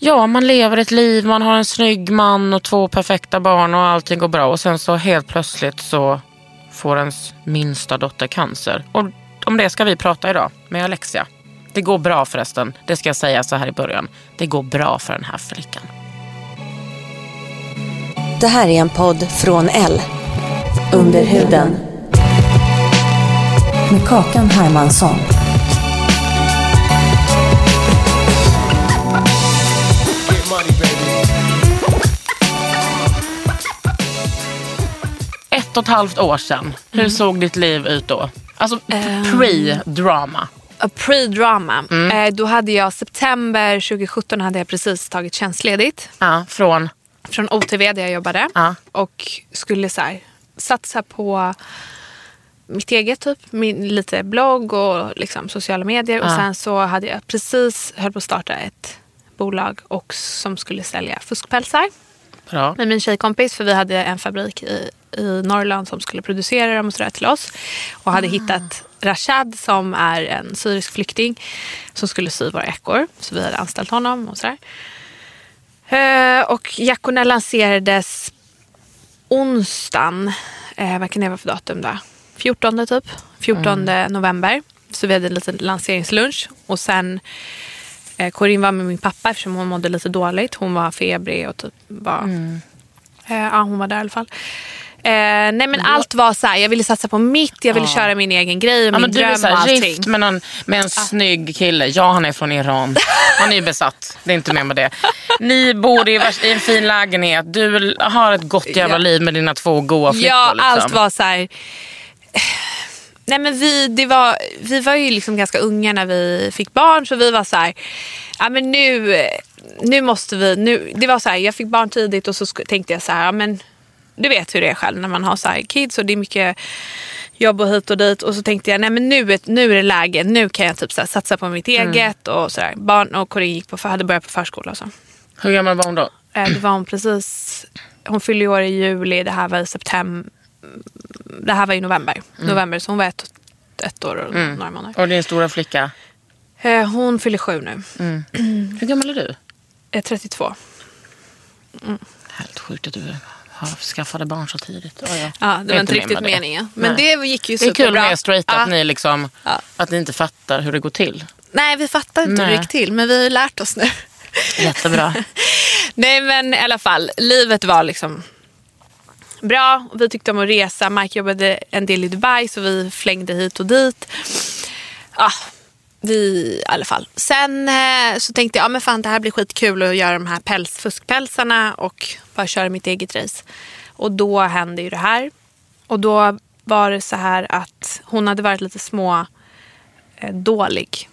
Ja, man lever ett liv, man har en snygg man och två perfekta barn och allting går bra. Och sen så helt plötsligt så får ens minsta dotter cancer. Och om det ska vi prata idag med Alexia. Det går bra förresten, det ska jag säga så här i början. Det går bra för den här flickan. Det här är en podd från L. Under huden. Med Kakan Hermansson. Och ett halvt år sedan, hur såg ditt liv ut då? Alltså pre-drama. A pre-drama. Eh, då hade jag september 2017 hade jag precis tagit tjänstledigt Ja, från... från OTV där jag jobbade. Ja. Och skulle så här, satsa på mitt eget, typ, min, lite blogg och liksom, sociala medier. Och Ja. sen så hade jag precis höll på att starta ett bolag och som skulle sälja fuskpälsar Bra. med min tjejkompis. För vi hade en fabrik i, i Norrland som skulle producera dem och sådär till oss. Och hade hittat Rashad som är en syrisk flykting som skulle sy våra jackor. Så vi hade anställt honom och sådär. Eh, och jackorna lanserades onsdagen. Eh, vad kan det vara för datum då? 14 typ. 14 november. Så vi hade en liten lanseringslunch. Och sen eh, Corinne var med min pappa eftersom hon mådde lite dåligt. Hon var febrig och typ var... Eh, ja, hon var där i alla fall. Eh, nej men allt var så här, jag ville satsa på mitt, jag ville köra min egen grej och Ja, min dröm och allting. gift med, någon, med en snygg kille. Ja, han är från Iran. Han är ju besatt. Det är inte mer med det. Ni bor i, i en fin lägenhet. Du har ett gott jävla Ja. liv med dina två goa flickor. Ja, liksom. allt var så här... Nej men vi, det var, vi var ju liksom ganska unga när vi fick barn så vi var så här, ja men nu, nu måste vi, nu, det var så här, jag fick barn tidigt och så tänkte jag så här, ja men du vet hur det är själv när man har så kids och det är mycket jobb och hit och dit och så tänkte jag, nej men nu, nu är det läge, nu kan jag typ så satsa på mitt eget och sådär. Barn och Corinne gick på, hade börjat på förskola och så. Hur gammal var hon då? Eh, Det var hon precis, hon fyllde år i juli, det här var i september. Det här var i november. November, så hon var ett, ett år och några månader. Och din stora flicka? Eh, Hon fyller sju nu. Hur gammal är du? Eh, 32. Helt sjukt att du skaffade barn så tidigt. Ja, ja. Ja, det var inte riktigt meningen. Men Nej. det gick ju Det är kul superbra. med er straighta Ja. att, ni liksom, att ni inte fattar hur det går till. Nej, vi fattar inte hur det Nej. gick till. Men vi har ju lärt oss nu. Jättebra. Nej men i alla fall, livet var liksom bra. Vi tyckte om att resa. Mike jobbade en del i Dubai så vi flängde hit och dit. Ja, vi i alla fall. Sen eh, så tänkte jag, ja men fan det här blir skitkul att göra de här päls, fuskpälsarna och bara köra mitt eget race. Och då hände ju det här. Och då var det så här att hon hade varit lite små eh, dålig.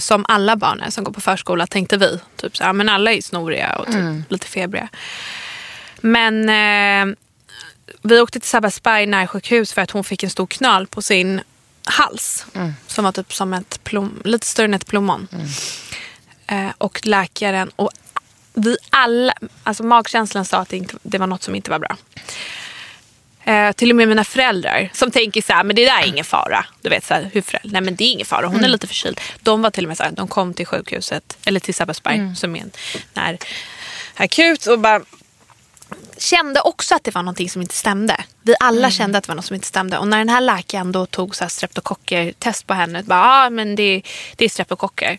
Som alla barn är som går på förskola tänkte vi. Typ så här, men alla är snoriga och typ lite febriga. Men eh, vi åkte till Sabbatsberg närsjukhus för att hon fick en stor knöl på sin hals. Som var typ som ett plom, lite större än ett plommon. Eh, och läkaren och vi alla, alltså magkänslan sa att det, inte, det var något som inte var bra. Eh, till och med mina föräldrar som tänker så här, men det där är ingen fara. Du vet så här, hur föräldrar, nej men det är ingen fara, hon är lite förkyld. De var till och med så här, de kom till sjukhuset, eller till Sabbatsberg som är en när, akut och bara kände också att det var någonting som inte stämde. Vi alla kände att det var något som inte stämde. Och när den här läkaren då tog så här streptokocker-test på henne. Bara, ah, men det, det är streptokocker.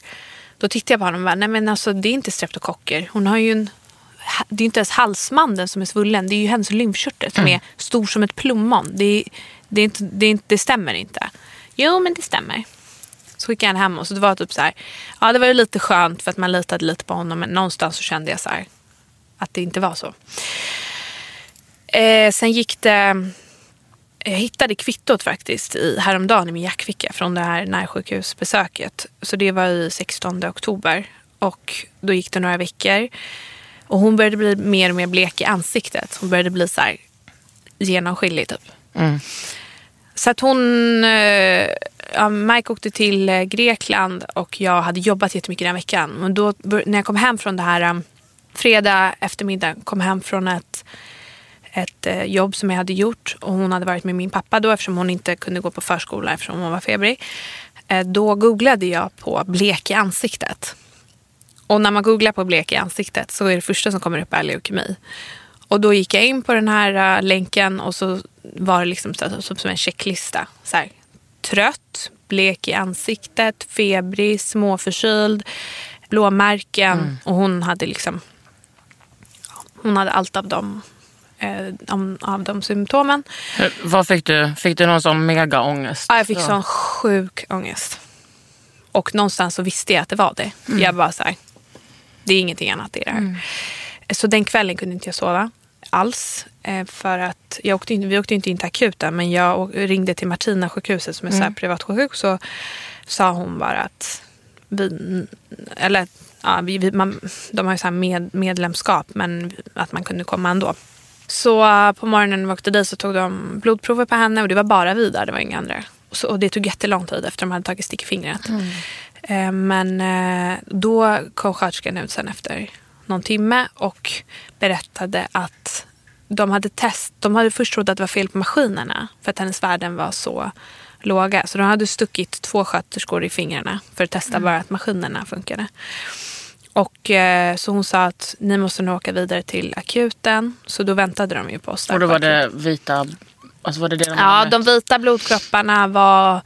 Då tittade jag på honom och bara, nej men alltså det är inte streptokocker. Hon har ju en, det är inte ens halsmandeln som är svullen. Det är ju hennes lymfkörtel som är stor som ett plommon. Det, det, är inte, det, är inte, det stämmer inte. Jo men det stämmer. Så skickade jag henne hem och så det var typ så här. Ja det var ju lite skönt för att man litade lite på honom. Men någonstans så kände jag så här. Att det inte var så. Eh, sen gick det... Jag hittade kvittot faktiskt i, häromdagen i min jackficka från det här närsjukhusbesöket. Så det var i 16 oktober. Och då gick det några veckor. Och hon började bli mer och mer blek i ansiktet. Hon började bli så här genomskinlig typ. Så att hon... Eh, ja, Mike åkte till eh, Grekland och jag hade jobbat jättemycket den veckan. Och då, när jag kom hem från det här um, fredag eftermiddag, kom hem från ett, ett eh, jobb som jag hade gjort och hon hade varit med min pappa då eftersom hon inte kunde gå på förskola eftersom hon var febrig. Eh, då googlade jag på blek i ansiktet. Och när man googlar på blek i ansiktet så är det första som kommer upp är leukemi. Och då gick jag in på den här uh, länken och så var det liksom som en checklista. Så här, trött, blek i ansiktet, febrig, småförkyld, blåmärken. Och hon hade liksom hon hade allt av dem, eh, om, av de symptomen. Hur- Vad fick du? Fick du någon sån mega ångest? Ja, jag fick sån sjuk ångest. Och någonstans så visste jag att det var det. Jag bara så här, det är ingenting annat i det här. Så den kvällen kunde inte jag sova alls. Eh, för att jag åkte in, vi åkte inte in till akuten men jag ringde till Martina sjukhuset som är så här privatsjukhus. Så sa hon bara att vi, eller ja, vi, vi, man, de har ju så med, medlemskap men att man kunde komma ändå. Så eh, på morgonen när vi åkte dit så tog de blodprover på henne och det var bara vi där, det var inga andra. Så, och det tog jättelång tid efter de hade tagit stick i fingret. Eh, men eh, då kom sköterskan ut sen efter någon timme och berättade att de hade test, de hade först trott att det var fel på maskinerna för att hennes värden var så låga. Så de hade stuckit två sköterskor i fingrarna för att testa bara att maskinerna funkade. Och eh, så hon sa att ni måste nog åka vidare till akuten. Så då väntade de ju på oss. där Och då var det vita... Alltså var det det de Ja, de vita blodkropparna var...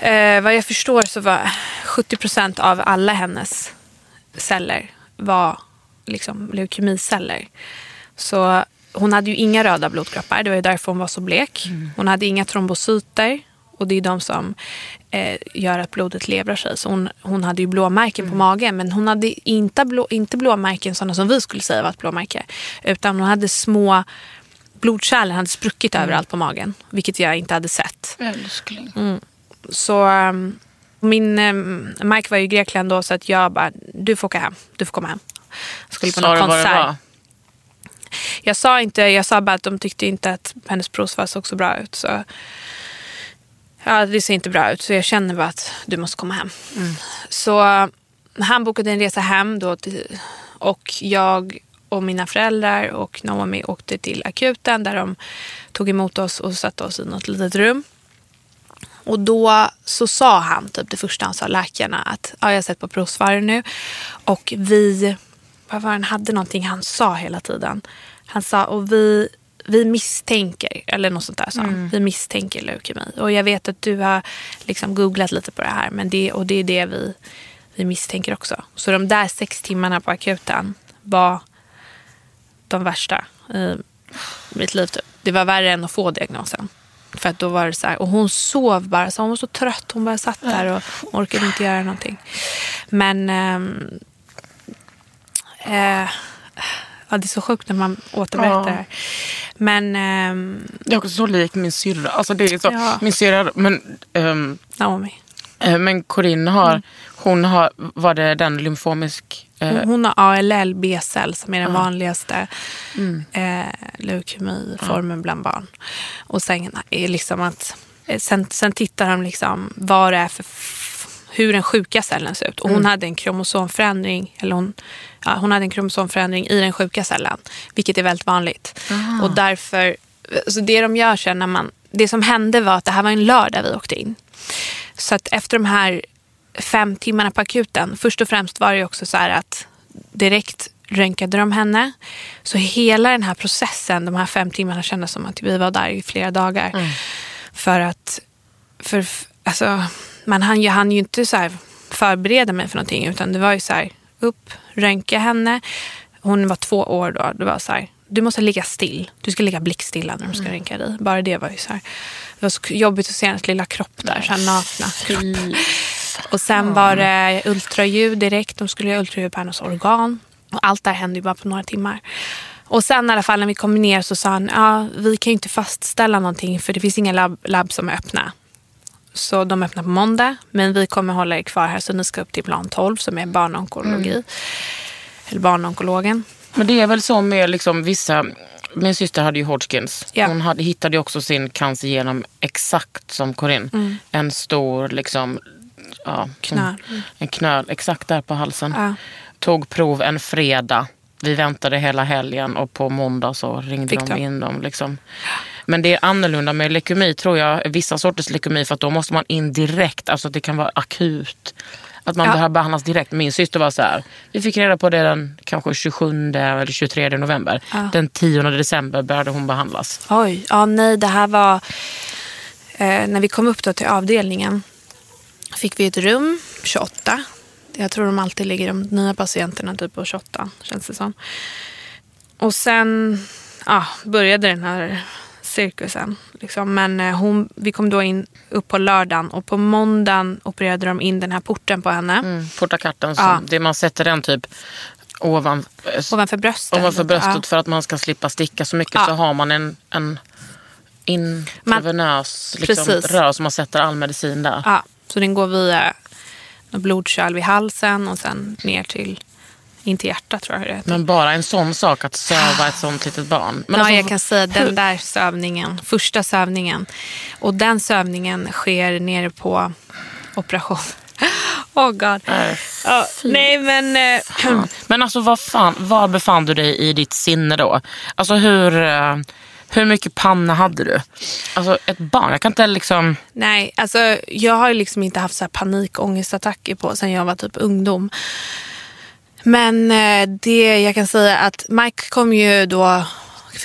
Eh, vad jag förstår så var 70 procent av alla hennes celler var liksom leukemiceller. Så hon hade ju inga röda blodkroppar. Det var ju därför hon var så blek. Hon hade inga trombocyter. Och det är de som eh, gör att blodet levrar sig. Så hon, hon hade ju blåmärken på magen. Men hon hade inte, blå, inte blåmärken sådana som vi skulle säga var ett blåmärke. Utan hon hade små blodkärlen hade spruckit överallt på magen. Vilket jag inte hade sett. Älskling. Så um, min um, Mike var ju i Grekland då så att jag bara, du får åka hem. Du får komma hem. Jag skulle på Sa någon konsert. var? Jag sa inte, jag sa bara att de tyckte inte att hennes provsvar såg så bra ut. Så, ja, det ser inte bra ut så jag känner bara att du måste komma hem. Så uh, han bokade en resa hem då till, och jag och mina föräldrar och Naomi åkte till akuten där de tog emot oss och satte oss i något litet rum. Och då så sa han, typ det första han sa, läkarna, att ja, jag har sett på provsvaren nu. Och vi, vad var han hade någonting han sa hela tiden. Han sa, och vi, vi misstänker, eller något sånt där sa han. Vi misstänker leukemi. Och jag vet att du har liksom googlat lite på det här. Men det, och det är det vi, vi misstänker också. Så de där sex timmarna på akuten var de värsta i mitt liv. Typ. Det var värre än att få diagnosen. För att då var det så här, och hon sov bara, så hon var så trött. Hon bara satt där och orkade inte göra någonting. Men ehm, eh, ja, det är så sjukt när man återberättar Ja. det här. Men ehm, Det är också så lik min syrra. Alltså det är så, Ja. Min syrra, men, ehm, Naomi. eh, men Corinne har, hon har, var det den lymfomisk? eh, Hon, har ALL, B-cell som är den vanligaste Mm. eh, leukemiformen bland barn. Och sen är liksom att eh, sen, sen tittar de liksom vad det är för hur den sjuka cellen ser ut. Och hon Mm. hade en kromosomförändring eller hon, ja, hon hade en kromosomförändring i den sjuka cellen. Vilket är väldigt vanligt. Ah. Och därför, så det de gör sen när man, det som hände var att det här var en lördag vi åkte in. Så att efter de här fem timmarna på akuten, först och främst var det också så här att direkt röntgade de henne. Så hela den här processen, de här fem timmarna kändes som att vi var där i flera dagar. Mm. För att, för, alltså, man hann ju, hann ju inte så förbereda mig för någonting. Utan det var ju så här, upp, röntga henne. Hon var två år då. Det var så här, du måste ligga still. Du ska ligga blickstilla när de ska röntga dig. Bara det var ju så här. Det var så jobbigt att se hennes lilla kropp där, så här nakna kropp. Och sen var det ultraljud direkt. De skulle göra ultraljud på hennes organ. Och allt det här hände ju bara på några timmar. Och sen i alla fall när vi kom ner så sa han, ja, vi kan ju inte fastställa någonting för det finns inga labb, labb som är öppna. Så de öppnar på måndag, men vi kommer hålla er kvar här så ni ska upp till plan 12 som är barnonkologi. Eller barnonkologen. Men det är väl så med liksom vissa... Min syster hade ju Hodgkins. Ja. Hon hade, hittade också sin cancer genom exakt som Corinne. En stor liksom... Ja, Knöl. En, en knöl exakt där på halsen. Ja. Tog prov en fredag. Vi väntade hela helgen och på måndag så ringde Fick de de. in dem. Liksom. Men det är annorlunda med leukemi tror jag. Vissa sorters leukemi för att då måste man in direkt. Alltså det kan vara akut. Att man Ja. behöver behandlas direkt. Min syster var så här. Vi fick reda på det den kanske 27 eller 23 november. Ja. Den 10 december började hon behandlas. Oj, ja nej det här var... Eh, när vi kom upp då till avdelningen fick vi ett rum 28. Jag tror de alltid ligger de nya patienterna typ på 28 känns det som. Och sen ja, började den här cirkusen. Liksom. Men eh, hon, vi kom då in upp på lördagen och på måndagen opererade de in den här porten på henne. Mm, portakatten, Ja. det man sätter den typ ovan, eh, Ovanför bröstet. ovanför bröstet Ja. för att man ska slippa sticka så mycket Ja. så har man en, en intravenös liksom, Precis. rör som man sätter all medicin där. Ja, så den går via blodkärl vid halsen och sen ner till, in till hjärtat tror jag det heter. Men bara en sån sak att söva ett sånt litet barn. Men ja, alltså, jag kan säga den där sövningen, första sövningen. Och den sövningen sker nere på operation. Oh god. Nej, Ja, nej men... eh, fan. Men alltså vad fan, var befann du dig i ditt sinne då? Alltså hur, eh, hur mycket panna hade du? Alltså ett barn, jag kan inte liksom... Nej, alltså jag har ju liksom inte haft så här panikångestattacker på sen jag var typ ungdom. Men eh, det jag kan säga att Mike kom ju då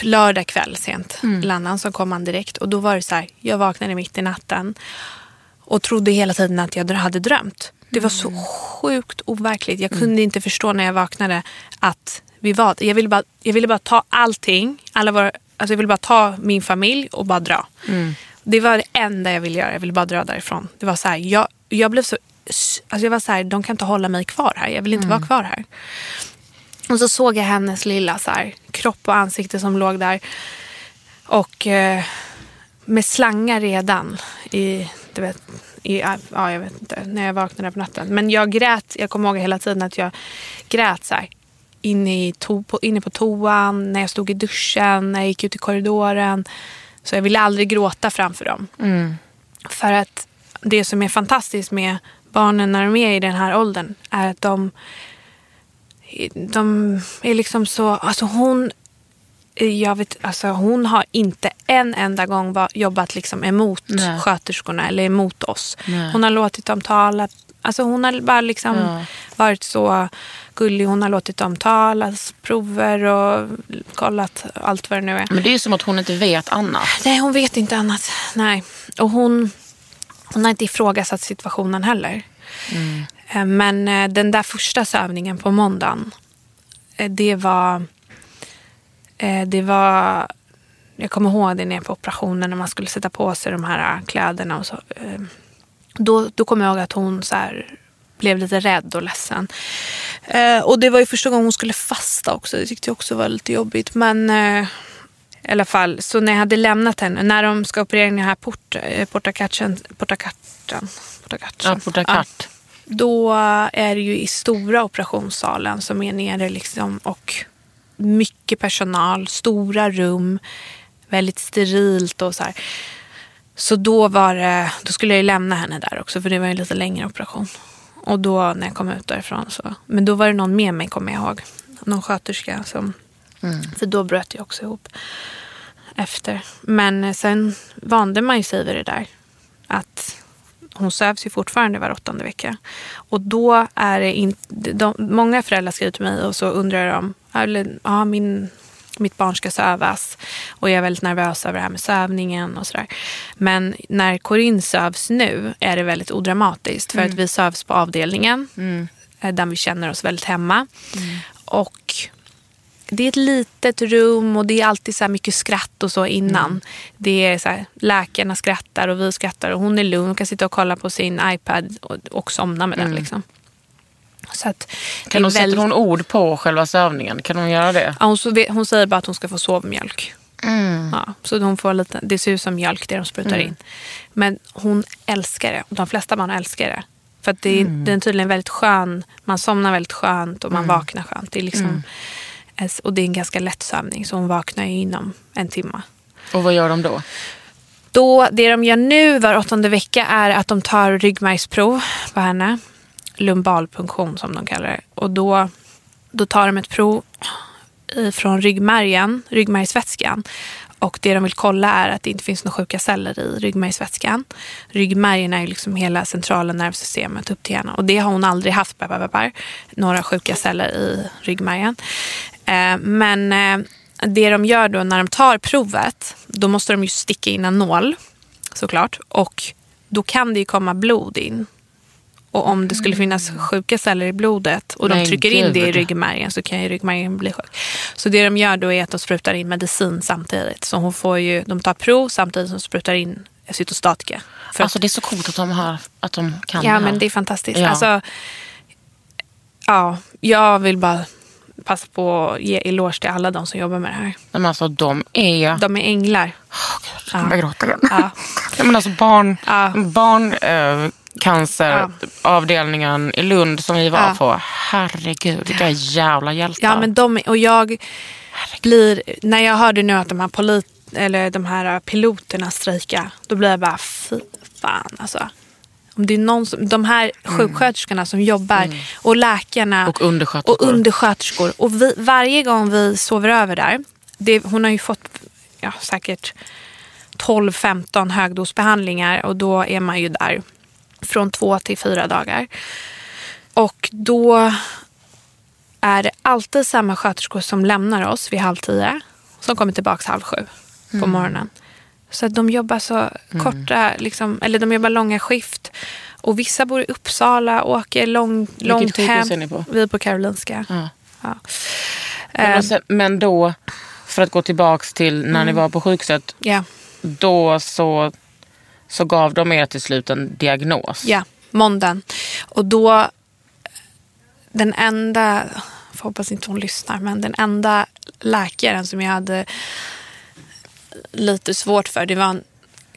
lördag kväll sent. Mm. så kom han direkt och då var det så här, jag vaknade mitt i natten och trodde hela tiden att jag hade drömt. Det var så sjukt overkligt. Jag kunde inte förstå när jag vaknade att vi var jag ville bara, jag ville bara ta allting, alla våra, alltså jag ville bara ta min familj och bara dra. Det var det enda jag ville göra. Jag ville bara dra därifrån. Det var så här, jag, jag blev så... Alltså jag var så här, de kan inte hålla mig kvar här. Jag vill inte vara kvar här. Och så såg jag hennes lilla så här, kropp och ansikte som låg där. Och eh, med slangar redan i, du vet, i, ja, jag vet inte, när jag vaknade på natten. Men jag grät, jag kommer ihåg hela tiden att jag grät så här. Inne, i to, på, inne på toan, när jag stod i duschen, när jag gick ut i korridoren. Så jag ville aldrig gråta framför dem. För att det som är fantastiskt med barnen när de är i den här åldern är att de, de är liksom så... Alltså hon, jag vet, alltså hon har inte en enda gång jobbat liksom emot Nej. sköterskorna eller emot oss. Nej. Hon har låtit dem tala. Alltså hon har bara liksom Ja. varit så gullig. Hon har låtit dem tala prover och kollat allt vad det nu är. Men det är ju som att hon inte vet annat. Nej, hon vet inte annat. Nej. Och hon, hon har inte ifrågasatt situationen heller. Mm. Men eh, den där första sövningen på måndagen, eh, det var... Det var... Jag kommer ihåg det nere på operationen när man skulle sätta på sig de här kläderna. Och så, då, då kommer jag ihåg att hon så här, blev lite rädd och ledsen. Och det var ju första gången hon skulle fasta också. Det tyckte jag också var lite jobbigt. Men i alla fall, så när jag hade lämnat henne, när de ska operera den här port, eh, portakatchen, portakatchen, portakatchen. Ja, portakatt. då är det ju i stora operationssalen som är nere liksom och mycket personal, stora rum, väldigt sterilt och så här. Så då var det, då skulle jag ju lämna henne där också för det var en lite längre operation. Och då när jag kom ut därifrån så, men då var det någon med mig kommer jag ihåg. Någon sköterska som, för då bröt jag också ihop efter. Men sen vande man ju sig vid det där. Att hon sövs ju fortfarande var åttonde vecka. Och då är det inte, de, många föräldrar skriver till mig och så undrar de, eller, ja min mitt barn ska sövas. Och jag är väldigt nervös över det här med sövningen och sådär. Men när Corinne sövs nu är det väldigt odramatiskt. För att vi sövs på avdelningen. eh, Där vi känner oss väldigt hemma. Och det är ett litet rum och det är alltid så här mycket skratt och så innan. Det är så här, läkarna skrattar och vi skrattar och hon är lugn. Hon kan sitta och kolla på sin iPad och, och somna med den. Liksom. Så att Kan hon, sätter väldigt- hon ord på själva sövningen? Kan hon göra det? Ja, hon, hon säger bara att hon ska få sovmjölk. Mm. Ja, så hon får lite, det ser ut som mjölk det de sprutar in. Men hon älskar det. Och de flesta barn älskar det. För att det är, Mm. den är tydligen väldigt skön. Man somnar väldigt skönt och man vaknar skönt. Det är liksom, Mm. Och det är en ganska lätt sövning. Så hon vaknar ju inom en timme. Och vad gör de då? Då, det de gör nu var åttonde vecka är att de tar ryggmärgsprov på henne. Lumbalpunktion som de kallar det. Och då, då tar de ett prov från ryggmärgen, ryggmärgsvätskan. Och det de vill kolla är att det inte finns några sjuka celler i ryggmärgsvätskan. Ryggmärgen är ju liksom hela centrala nervsystemet upp till hjärnan. Och det har hon aldrig haft, bar, bar, bar, några sjuka celler i ryggmärgen. Eh, men eh, det de gör då när de tar provet, då måste de ju sticka in en nål såklart. Och då kan det ju komma blod in. Och om det skulle finnas sjuka celler i blodet och de Men trycker in det i gud. ryggmärgen så kan ju ryggmärgen bli sjuk. Så det de gör då är att de sprutar in medicin samtidigt. Så hon får ju, de tar prov samtidigt som de sprutar in cytostatika. För Alltså det är så coolt att de, har, att de kan Ja, det här. men det är fantastiskt. Ja. Alltså, ja, jag vill bara passa på att ge eloge till alla de som jobbar med det här. Nej, men alltså de är... De är änglar. Jag kommer gråta igen. Ja. Ja, men alltså barn, Ja. barn eh, canceravdelningen i Lund som vi var Ja. på. Herregud, vilka jävla hjältar. Ja, men de, och jag blir, när jag hörde nu att de här, polit, eller de här piloterna strejkar, då blir jag bara, fy fan alltså. Om det är någon som, de här sjuksköterskorna som jobbar och läkarna Och undersköterskor. och undersköterskor. Och vi, varje gång vi sover över där, det, hon har ju fått ja, säkert 12-15 högdosbehandlingar och då är man ju där från två till fyra dagar. Och då är det alltid samma sköterskor som lämnar oss vid halv tio. Som kommer tillbaka halv sju på morgonen. Så att de jobbar så korta, liksom, eller de jobbar långa skift. Och vissa bor i Uppsala och åker lång, långt hem. är ni på? Vi är på Karolinska. Ja. Ja. Men, Eh, alltså, men då, för att gå tillbaks till när ni var på sjukhuset. ja, Då så, så gav de er till slut en diagnos. ja, måndagen. Och då, den enda, jag hoppas inte hon lyssnar, men den enda läkaren som jag hade lite svårt för, det var en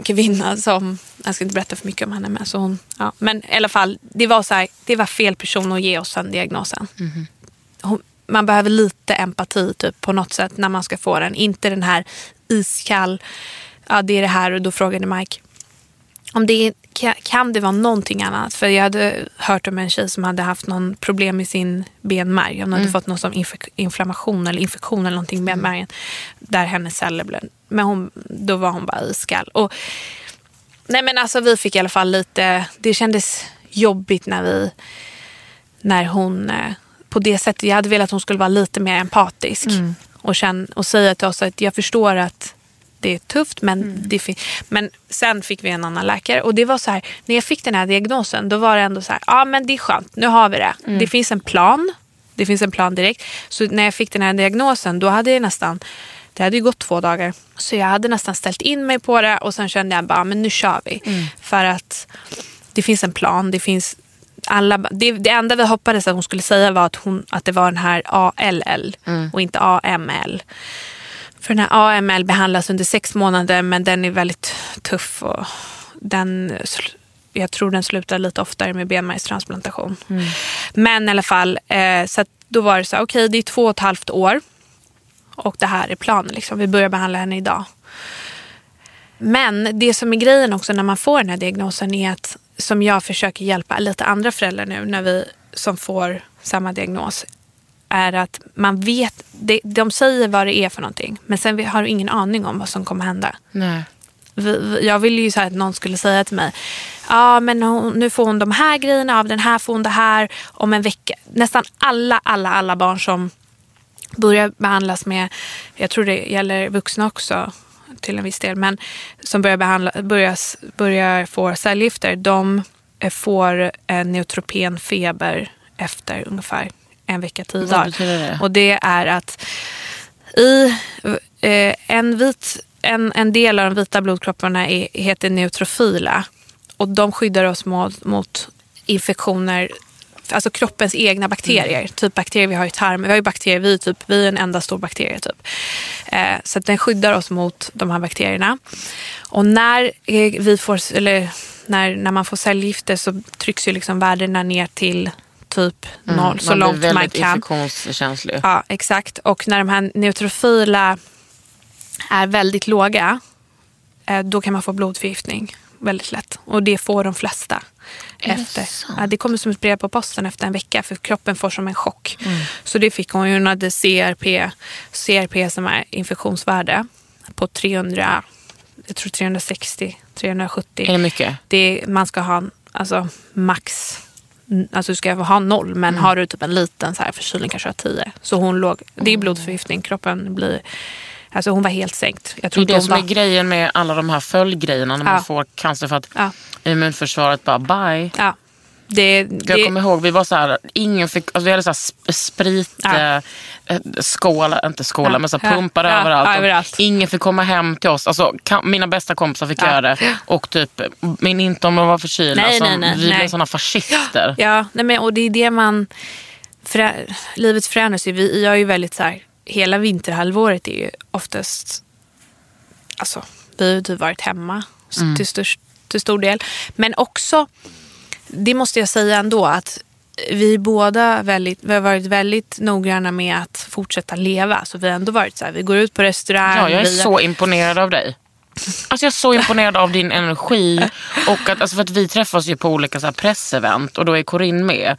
kvinna som, jag ska inte berätta för mycket om henne, men, så hon, ja. men i alla fall, det var, så här, det var fel person att ge oss den diagnosen. Hon, man behöver lite empati typ, på något sätt när man ska få den. Inte den här iskall, ja det är det här och då frågade Mike om det kan- det vara någonting annat? För jag hade hört om en tjej som hade haft någon problem med sin benmärg. Hon hade fått någon som inf- inflammation eller infektion eller någonting i benmärgen. Där hennes celler blev... Men hon, då var hon bara iskall. Och, nej men alltså vi fick i alla fall lite... Det kändes jobbigt när vi... När hon... eh, På det sättet, jag hade velat att hon skulle vara lite mer empatisk. Och, känn, och säga till oss att jag förstår att det är tufft men, det fin- men sen fick vi en annan läkare och det var så här, när jag fick den här diagnosen då var det ändå så här, ja men det är skönt, nu har vi det. Det finns en plan, det finns en plan direkt. Så när jag fick den här diagnosen då hade jag nästan, det hade ju gått två dagar, så jag hade nästan ställt in mig på det och sen kände jag bara, men nu kör vi. För att det finns en plan, det finns alla, det, det enda vi hoppades att hon skulle säga var att, hon, att det var den här ALL och inte AML. För den här AML behandlas under sex månader men den är väldigt tuff. Och den, jag tror den slutar lite oftare med benmärgstransplantation. Men i alla fall, eh, så då var det så okej det är två och ett halvt år. Och det här är planen. Liksom. Vi börjar behandla henne idag. Men det som är grejen också när man får den här diagnosen är att som jag försöker hjälpa lite andra föräldrar nu när vi som får samma diagnos är att man vet, de, de säger vad det är för någonting men sen har ingen aning om vad som kommer hända. Nej. Jag ville ju så att någon skulle säga till mig ja men hon, nu får hon de här grejerna av den här får hon det här om en vecka. Nästan alla, alla, alla barn som börjar behandlas med, jag tror det gäller vuxna också till en viss del, men som börjar, behandla, börjar, börjar få cellgifter, de eh, får en neutropенfeber efter ungefär en vecka, tio dagar. det? Och det är att i eh, en, vit, en, en del av de vita blodkropparna är, heter neutrofila. Och de skyddar oss mot, mot infektioner, alltså kroppens egna bakterier. Mm. Typ bakterier vi har i tarmen. Vi har ju bakterier, vi är, typ, vi är en enda stor bakterie. Typ. Eh, så den skyddar oss mot de här bakterierna. Och när, eh, vi får, eller, när, när man får cellgifter så trycks ju liksom värdena ner till typ noll, så Mm. man långt blir man väldigt kan. infektionskänslig. Ja, exakt. Och när de här neutrofila är väldigt låga, eh, då kan man få blodförgiftning väldigt lätt. Och det får de flesta. Är det efter. sant? Ja, det kommer som ett brev på posten efter en vecka för kroppen får som en chock. Så det fick hon ju. Hon hade CRP, CRP som är infektionsvärde på 300, jag tror 360, 370 Är det mycket? det, man ska ha alltså, max, alltså du ska ha noll men Mm. har du typ en liten så här förkylning kanske har tio. Så hon låg, det är blodförgiftning, kroppen blir, alltså hon var helt sänkt. Det är det som är var, grejen med alla de här följdgrejerna när Ja. man får cancer för att Ja. immunförsvaret bara bye. ja, det, Jag det, kommer ihåg, vi var så här, ingen fick, alltså vi hade så här sp- sprit, Ja. eh, eh, skål, inte skålar, Ja. men så här pumpar Ja. överallt. Överallt. Ingen fick komma hem till oss. Alltså, kan, mina bästa kompisar fick göra det. Och typ, men inte om de var förkylda. Nej, alltså, nej, nej, vi nej. blev såna fascister. ja, nej men, och det är det man, förä, livet förändras ju. Vi, jag är ju väldigt så här, hela vinterhalvåret är ju oftast, alltså vi har ju typ varit hemma Mm. till, störst, till stor del. Men också, det måste jag säga ändå, att vi båda väldigt, vi har varit väldigt noggranna med att fortsätta leva. Så vi har ändå varit så här, vi går ut på restaurang. Ja, jag är vi, så imponerad av dig. Alltså jag är så imponerad av din energi. Och att, alltså för att vi träffas ju på olika så här pressevent och då är Corinne med.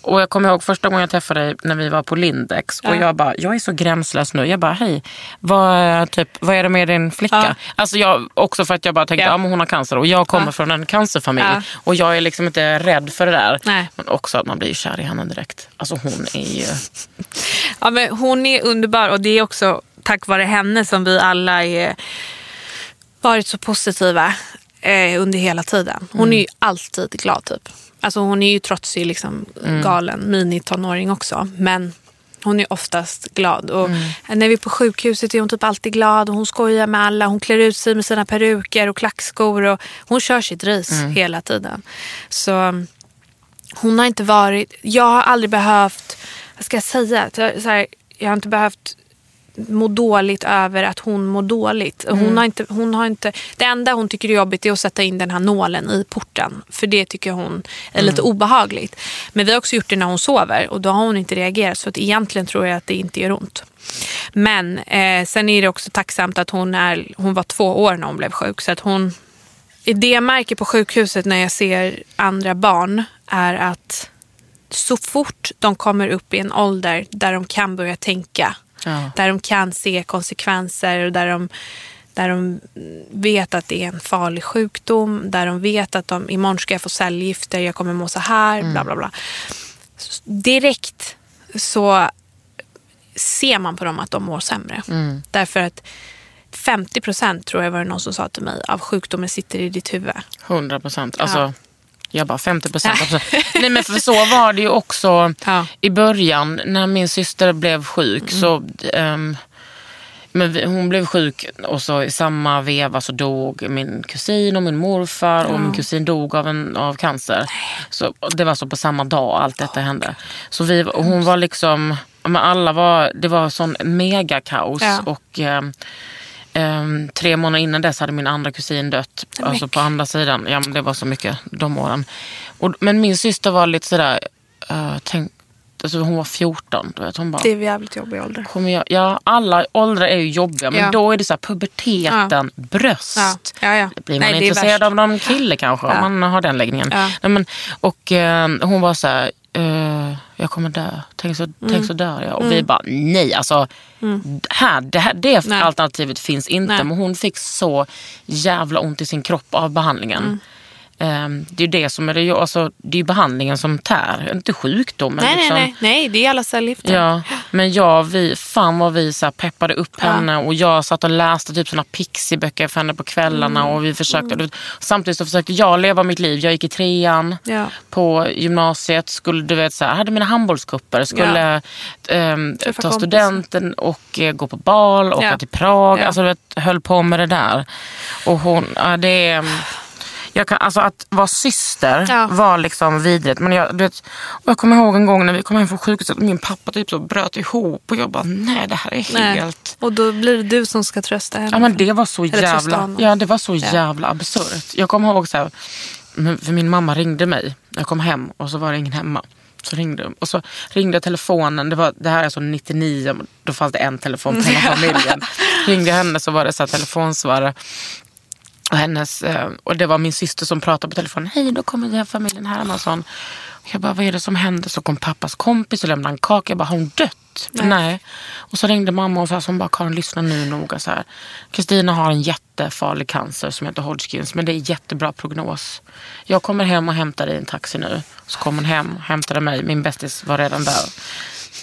Och jag kommer ihåg första gången jag träffade dig när vi var på Lindex. Och jag bara, jag är så gränslös nu. Jag bara, hej, vad, typ, vad är det med din flicka? Ja. Alltså jag, också för att jag bara tänkte, Ja. ja. men hon har cancer och jag kommer från en cancerfamilj. Ja. Och jag är liksom inte rädd för det där. Nej. Men också att man blir kär i henne direkt. Alltså hon är ju... Ja, men hon är underbar och det är också tack vare henne som vi alla är varit så positiva eh, under hela tiden. Hon är ju alltid glad typ. Alltså hon är ju trotsig, liksom, galen minitonåring också. Men hon är oftast glad. Och När vi är på sjukhuset är hon typ alltid glad. Och hon skojar med alla. Hon klär ut sig med sina peruker och klackskor. Och hon kör sitt race hela tiden. Så hon har inte varit... Jag har aldrig behövt... Vad ska jag säga? Så här, jag har inte behövt må dåligt över att hon mår dåligt. Hon har inte, hon har inte, det enda hon tycker är jobbigt är att sätta in den här nålen i porten. För det tycker hon är lite obehagligt. Men vi har också gjort det när hon sover och då har hon inte reagerat. Så att egentligen tror jag att det inte gör ont. Men eh, sen är det också tacksamt att hon, är, hon var två år när hon blev sjuk. Så att hon, det jag märker på sjukhuset när jag ser andra barn är att så fort de kommer upp i en ålder där de kan börja tänka, Ja. där de kan se konsekvenser och där de, där de vet att det är en farlig sjukdom, där de vet att de, imorgon ska jag få cellgifter, jag kommer må så här, bla bla bla. S- Direkt så ser man på dem att de mår sämre. Därför att 50 procent tror jag var det någon som sa till mig av sjukdomen sitter i ditt huvud. 100 procent. Alltså, Ja. Jag bara 50 procent. Nej men för så var det ju också Ja. Mm. i början när min syster blev sjuk. så ehm, men Hon blev sjuk och så i samma veva så dog min kusin och min morfar och min kusin dog av, en, av cancer. Så Det var så på samma dag allt detta hände. Så vi, hon var liksom, men alla var, det var sån megakaos. Ja. Och, ehm, Ehm, tre månader innan dess hade min andra kusin dött. Alltså på andra sidan. Ja, men det var så mycket de åren. Och, men min syster var lite sådär, uh, tänk, alltså hon var 14. Du vet, hon bara, Det är jävligt jobbig ålder. kommer jag, ja, alla åldrar är ju jobbiga men Ja. då är det så här puberteten, bröst. Ja. Ja, ja. Blir man Nej, intresserad av någon kille kanske om man har den läggningen. Ja. Nej, men, och eh, hon var så här, eh, jag kommer dö. Tänk så, Mm. tänk så dör jag. Och vi bara, nej alltså. Här, det, här, det Nej. alternativet finns inte. Nej. Men hon fick så jävla ont i sin kropp av behandlingen. Mm. Eh, det är det som är det, alltså, det är behandlingen som tär, inte sjukdomen. Nej, nej, liksom. nej, nej, det är alla cellgifter. Ja, Men jag, vi, fan vad vi så peppade upp henne och jag satt och läste typ såna pixiböcker för henne på kvällarna. Mm. Och vi försökte, Samtidigt så försökte jag leva mitt liv. Jag gick i trean Ja. på gymnasiet, skulle, du vet, så här, hade mina handbollskupper, skulle ehm, Träffa ta kompisar. studenten och eh, gå på bal, åka Ja. till Prag. Ja. Alltså, du vet, höll på med det där. Och hon, ja, det är... Jag kan, alltså att vara syster Ja. var liksom vidrigt. Men jag, du vet, jag kommer ihåg en gång när vi kom hem från sjukhuset och min pappa typ så bröt ihop och jag bara nej det här är Nej. helt... Och då blir det du som ska trösta henne. Ja men det var så Eller jävla, ja, det var så jävla absurt. Jag kommer ihåg så här, för min mamma ringde mig. Jag kom hem och så var det ingen hemma. Så ringde och så ringde telefonen. Det, var, det här är alltså 99, då fanns det en telefon på hela familjen. ringde jag henne så var det så här telefonsvarare. Och, hennes, eh, och det var min syster som pratade på telefon. Hej, då kommer den här familjen Hermansson. Och jag bara, vad är det som händer? Så kom pappas kompis och lämnade en kaka. Jag bara, har hon dött? Nej. Och så ringde mamma och sa, hon bara, Karin lyssna nu noga. så här. Kristina har en jättefarlig cancer som heter Hodgkins. Men det är jättebra prognos. Jag kommer hem och hämtar dig i en taxi nu. Så kom hon hem och hämtade mig. Min bästis var redan där.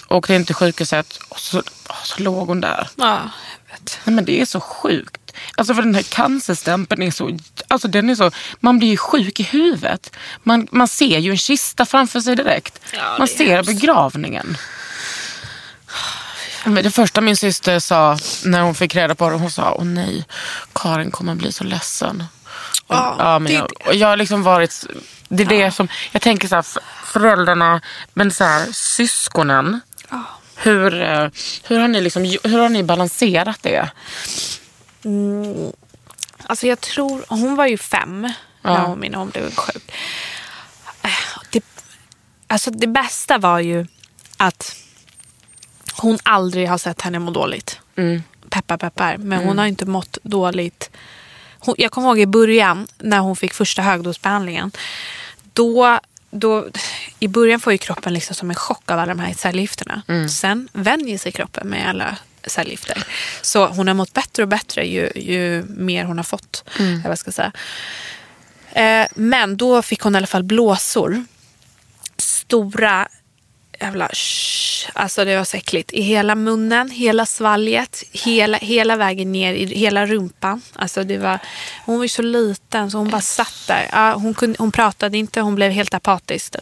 Åkte in till sjukhuset och så, åh, så låg hon där. Ja, jag vet. Nej, men det är så sjukt. Alltså för den här cancerstämpeln är så, alltså den är så, man blir ju sjuk i huvudet. Man, man ser ju en kista framför sig direkt. Ja, man ser hemskt. begravningen. Det första min syster sa när hon fick reda på det, hon sa, åh nej, Karin kommer bli så ledsen. Ja, ja, men jag, jag har liksom varit, det är det som, jag tänker så här, föräldrarna, men så här, syskonen. Hur, eh, hur, har ni liksom, hur har ni balanserat det? Alltså jag tror, hon var ju fem Ja. när hon, när hon blev sjuk. Eh, Det, alltså det bästa var ju att hon aldrig har sett henne må dåligt. Mm. Peppar peppar. Men hon har inte mått dåligt. Hon, jag kommer ihåg i början när hon fick första högdosbehandlingen. Då, då, I början får ju kroppen liksom som en chock av alla de här cellgifterna. Sen vänjer sig kroppen med alla cellgifter. Så hon har mått bättre och bättre ju, ju mer hon har fått. Eller vad ska säga. Eh, men då fick hon i alla fall blåsor. Stora jävla... Alltså det var så äckligt. I hela munnen, hela svalget, hela, hela vägen ner i hela rumpan. Alltså det var, hon var ju så liten så hon bara satt där. Ja, hon, kunde, hon pratade inte, hon blev helt apatisk.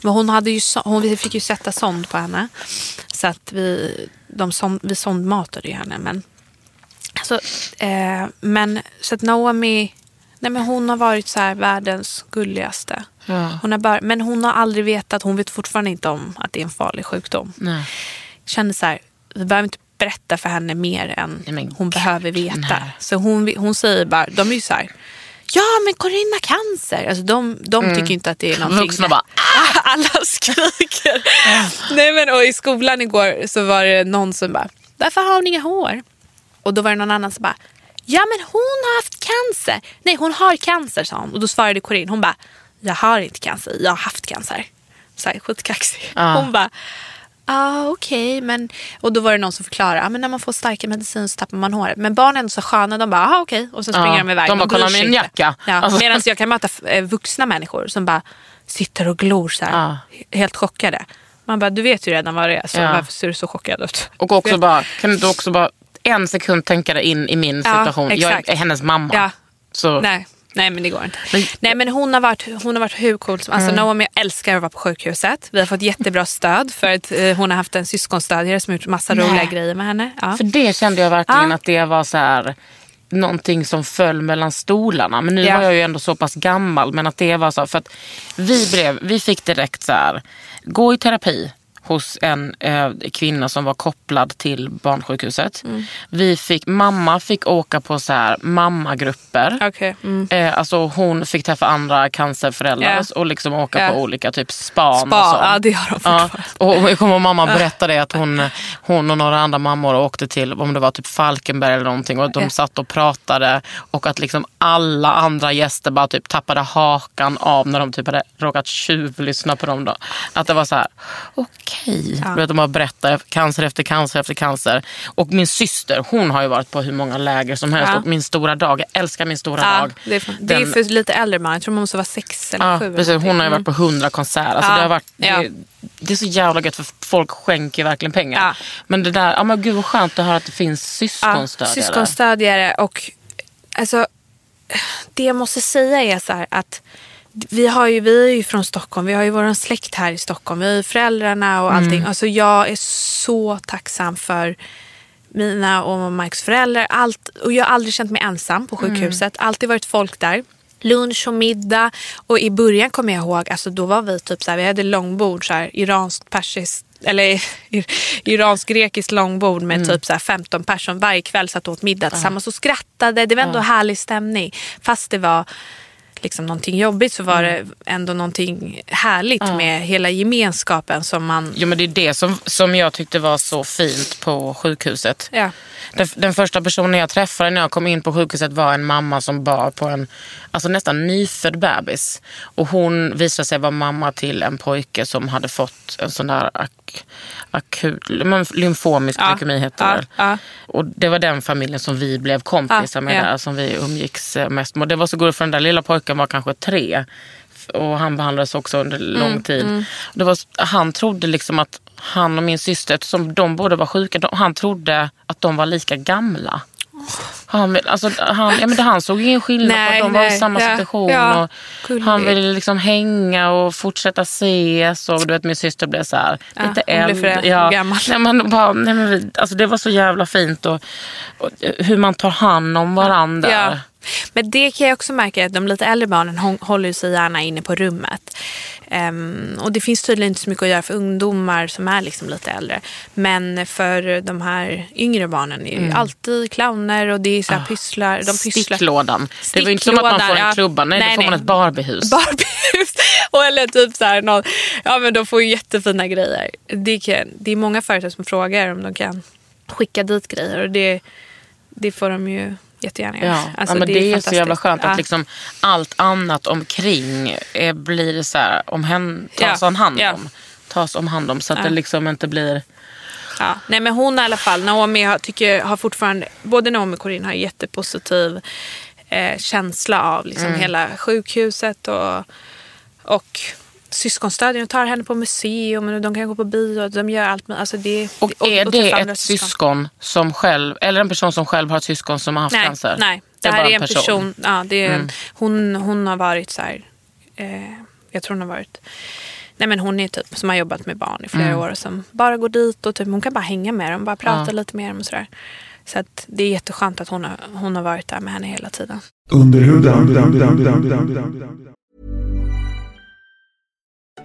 Men hon, hade ju, hon, vi fick ju sätta sond på henne. Så att vi, de sond, vi sondmatade ju henne. Men, alltså, eh, men så att Naomi, nej men hon har varit så här världens gulligaste. Ja. Hon har bara, men hon har aldrig vetat, hon vet fortfarande inte om att det är en farlig sjukdom. Nej. Känner så här, vi behöver inte berätta för henne mer än Nej, hon behöver veta. Så hon, hon säger bara, de är ju så här, ja men Corinna har cancer. Alltså de, de tycker inte att det är någonting. Mm. Vuxna bara, Alla skriker. Nej men och i skolan igår så var det någon som bara, varför har hon inga hår? Och då var det någon annan som bara, ja men hon har haft cancer. Nej hon har cancer sa hon. Och då svarade Corinne, hon bara, jag har inte cancer, jag har haft cancer. Så här, skitkaxig. Ja. Hon bara, ah, okej men. Och då var det någon som förklarade, ah, men när man får starka medicin så tappar man håret. Men barnen så sköna, de bara, ah, okej. Och så springer Ja, de iväg. de bara, kolla min jacka. Ja. Alltså. Medan jag kan möta eh, vuxna människor som bara sitter och glor så här, Ja. helt chockade. Man bara, du vet ju redan vad det är, så Ja. varför ser du så chockad ut? och också bara, kan du också bara en sekund tänka dig in i min Ja, situation? jag exakt. är hennes mamma. Ja. Så, Nej. Nej men det går inte. Men- Nej men hon har varit, hon har varit hur cool som alltså, Mm. Naomi älskar att vara på sjukhuset. Vi har fått jättebra stöd för att eh, hon har haft en syskonstödjare som har gjort massa roliga grejer med henne. Ja. För det kände jag verkligen Ja. att det var så här någonting som föll mellan stolarna. Men nu Ja. var jag ju ändå så pass gammal. Men att det var så, för att vi, blev, vi fick direkt så här, gå i terapi hos en eh, kvinna som var kopplad till barnsjukhuset. Mm. Vi fick, mamma fick åka på så här mammagrupper. Okej. Mm. Eh, alltså hon fick träffa andra cancerföräldrar Ja. och liksom åka Ja. på olika typ span, Spa, och sånt. ja, det har de Ja, och jag kommer ihåg mamma berättade att hon, hon och några andra mammor åkte till, om det var typ Falkenberg eller någonting och de Ja. satt och pratade och att liksom alla andra gäster bara typ tappade hakan av när de typ hade råkat tjuvlyssna på dem. Då. Att det var så här, okej okej. Du vet, de bara berättar cancer efter cancer efter cancer. Och min syster, hon har ju varit på hur många läger som helst. Ja. Och min stora dag, jag älskar min stora Ja, dag. det är, för, det är Den- för lite äldre man. Jag tror man måste vara sex eller Ja, sju. eller precis. Hon har ju varit på hundra konserter. Alltså Ja, det, har varit, ja. det, det är så jävla gött för folk skänker verkligen pengar. Ja. Men det där, ja men gud vad skönt att höra att det finns Ja, syskonstödjare. syskonstödjare och alltså, det jag måste säga är så här att vi, har ju, vi är ju från Stockholm, vi har ju vår släkt här i Stockholm, vi har ju föräldrarna och allting. Mm. Alltså jag är så tacksam för mina och Mikes föräldrar. Allt, och jag har aldrig känt mig ensam på sjukhuset. Alltid varit folk där. Lunch och middag. Och i början kommer jag ihåg, alltså då var vi typ så här, vi hade långbord, så här, iranskt, persiskt, eller iransk-grekiskt långbord med typ så här 15 personer varje kväll satt och åt middag tillsammans och skrattade. Det var ändå härlig stämning. Fast det var liksom någonting jobbigt så var det ändå någonting härligt med hela gemenskapen som man... Jo men det är det som, som jag tyckte var så fint på sjukhuset. Ja. Den, den första personen jag träffade när jag kom in på sjukhuset var en mamma som bar på en alltså nästan nyfödd bebis. Och hon visade sig vara mamma till en pojke som hade fått en sån där ak, akut lymfomisk Ja, leukemi heter ja, det ja. Och det var den familjen som vi blev kompisar Ja, med där, som vi umgicks eh, mest med. Och det var så gulligt för den där lilla pojken var kanske tre. Och han behandlades också under lång Mm, tid. Det var, han trodde liksom att han och min syster, som de båda var sjuka, de, han trodde att de var lika gamla. Han, alltså, han, ja, men han såg ingen skillnad på Nej, de var i nej, samma ja, situation. ja, och han ville liksom hänga och fortsätta ses. Och du vet, min syster blev så här, Ja, lite äldre. Ja, gammal. Nej, men bara, nej, men vi, alltså, det var så jävla fint. Och, och hur man tar hand om varandra. Men det kan jag också märka att de lite äldre barnen hå- håller sig gärna inne på rummet. Ehm, och det finns tydligen inte så mycket att göra för ungdomar som är liksom lite äldre. Men för de här yngre barnen är det Mm. alltid clowner och det är så här pysslar. De pysslar. Sticklådan. Det var ju inte som att man får en klubba. Nej, Nej, då får man nej. ett Barbiehus. Barbiehus. Och eller typ så här, någon, ja men de får ju jättefina grejer. Det, kan, det är många företag som frågar om de kan skicka dit grejer och det, det får de ju jättegärna göra. Ja, Alltså, ja, men det, är, så fantastiskt. jävla skönt Ja. att liksom allt annat omkring eh, blir så här, omhän, tas Ja, om hand ja. om. Tas om hand om så att Ja. det liksom inte blir... Ja. Nej men hon i alla fall, Naomi har, tycker, har fortfarande, både Naomi och Corinne har jättepositiv eh, känsla av liksom Mm. hela sjukhuset och, och syskonstödjen tar henne på museum och de kan gå på bio. De gör allt med, alltså det, Och är och det träffa andra ett syskon som själv, eller en person som själv har ett syskon som har haft Nej, cancer? nej. Det Det, är här är en en person. person. ja, det är Mm. en, hon, hon har varit så här, eh, jag tror hon har varit Nej men hon är typ som har jobbat med barn i flera Mm. år och som bara går dit och typ, hon kan bara hänga med dem, bara prata Ja. lite med dem och sådär. Så att det är jätteskönt att hon har, hon har varit där med henne hela tiden. Under huden.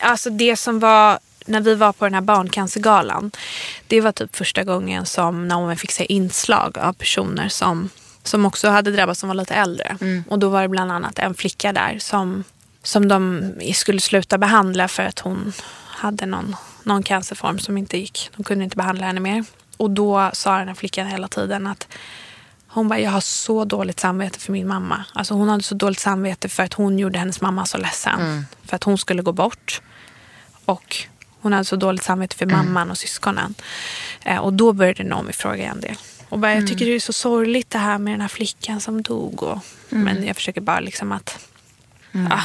Alltså det som var när vi var på den här barncancergalan. Det var typ första gången som Naomi fick se inslag av personer som, som också hade drabbats som var lite äldre. Och då var det bland annat en flicka där som, som de skulle sluta behandla för att hon hade någon, någon cancerform som inte gick. De kunde inte behandla henne mer. Och då sa den här flickan hela tiden att Hon bara, jag har så dåligt samvete för min mamma. Alltså hon hade så dåligt samvete för att hon gjorde hennes mamma så ledsen. För att hon skulle gå bort. Och hon hade så dåligt samvete för mamman och syskonen. Eh, och då började Naomi fråga en del. Och bara, jag tycker det är så sorgligt det här med den här flickan som dog. Och, Men jag försöker bara liksom att... Ah,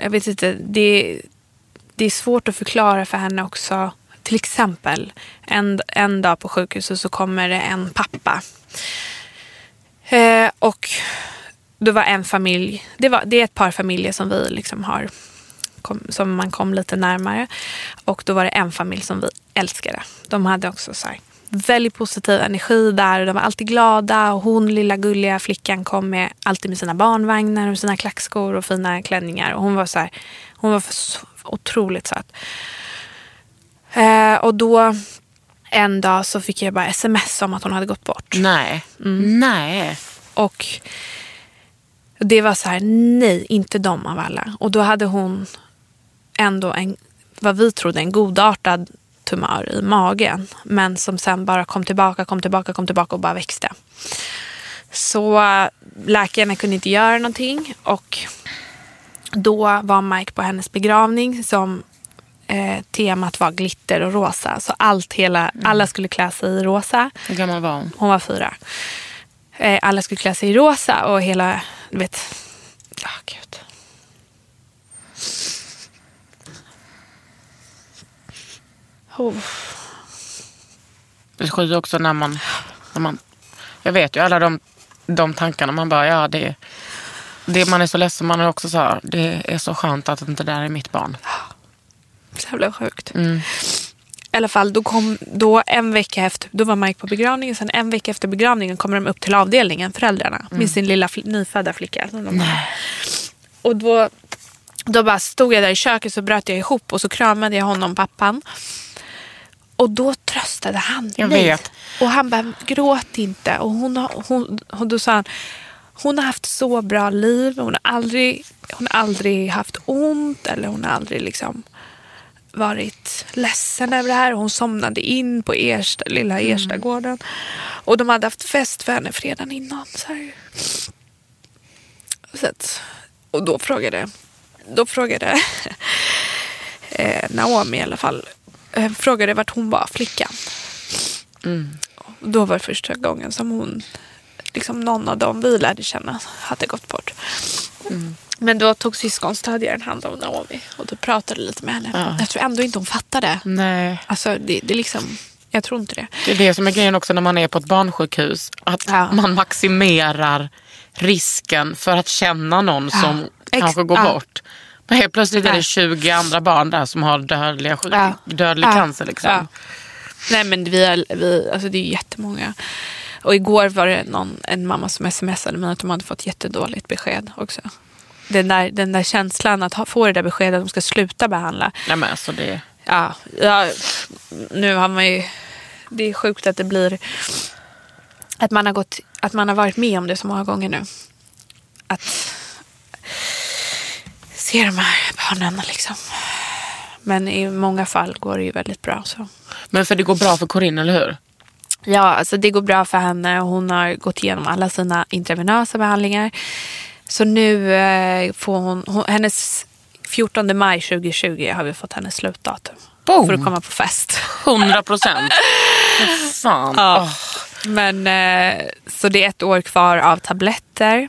jag vet inte. Det, det är svårt att förklara för henne också. Till exempel en, en dag på sjukhuset så kommer det en pappa. Eh, och det var en familj. Det, var, det är ett par familjer som vi liksom har kom, som man kom lite närmare. Och då var det en familj som vi älskade. De hade också så här, väldigt positiv energi där. De var alltid glada. Och hon, lilla gulliga flickan, kom med, alltid med sina barnvagnar och sina klackskor och fina klänningar. Och hon var så här, hon var så otroligt söt. Eh, och då en dag så fick jag bara sms om att hon hade gått bort. Nej. Mm. Nej. Och det var så här, nej, inte de av alla. Och då hade hon ändå en, vad vi trodde, en godartad tumör i magen. Men som sen bara kom tillbaka, kom tillbaka, kom tillbaka och bara växte. Så äh, läkarna kunde inte göra någonting. Och då var Mike på hennes begravning som eh, temat var glitter och rosa. Så allt, hela, alla skulle klä sig i rosa. Hur gammal var hon? Hon var fyra. Eh, alla skulle klä sig i rosa och hela, du vet, ja gud. Oh. Det är sjukt också när man, när man... Jag vet ju alla de, de tankarna. Man bara, ja det... det man är så ledsen, man är också så här, det är så skönt att inte det där är mitt barn. Så jävla sjukt. I alla fall, då kom då en vecka efter, då var Mike på begravningen. Sen en vecka efter begravningen kommer de upp till avdelningen, föräldrarna. Med sin lilla fl- nyfödda flicka. Och då, då bara stod jag där i köket så bröt jag ihop och så kramade jag honom, pappan. Och då tröstade han Jag mig. vet. Och han bara, gråt inte. Och, hon har, hon, och då sa han, hon har haft så bra liv. Hon har aldrig, hon har aldrig haft ont eller hon har aldrig liksom varit ledsen över det här. Hon somnade in på Ersta, lilla Erstagården. Och de hade haft fest för henne fredagen innan. Så här. Så att, och då frågade, då frågade eh, Naomi i alla fall eh, frågade vart hon var, flickan. Och Då var det första gången som hon, liksom någon av dem vi lärde känna, hade gått bort. Men då tog syskonstödjaren hand om Naomi och då pratade lite med henne. Jag tror ändå inte hon fattade. Nej. Alltså det, det är liksom, jag tror inte det. Det är det som är grejen också när man är på ett barnsjukhus. Att Ja. man maximerar risken för att känna någon som Ex- kanske går ja. bort. Men helt plötsligt är Ja. det 20 andra barn där som har dödliga Ja. dödlig Ja. cancer. Liksom. Ja. Nej men vi, är, vi alltså det är jättemånga. Och igår var det någon, en mamma som smsade mig att de hade fått jättedåligt besked också. Den där, den där känslan att ha, få det där beskedet att de ska sluta behandla. Nej, men alltså det, Ja, ja, nu har man ju... Det är sjukt att det blir... Att man har, gått, att man har varit med om det så många gånger nu. Att se de här barnen liksom. Men i många fall går det ju väldigt bra. Så. men för det går bra för Corinne, eller hur? Ja, alltså det går bra för henne. Hon har gått igenom alla sina intravenösa behandlingar. Så nu eh, får hon, hon... Hennes 14 maj 2020 har vi fått hennes slutdatum. Boom. För att komma på fest. 100 procent. Fan. Ja. Åh. Men eh, så det är ett år kvar av tabletter.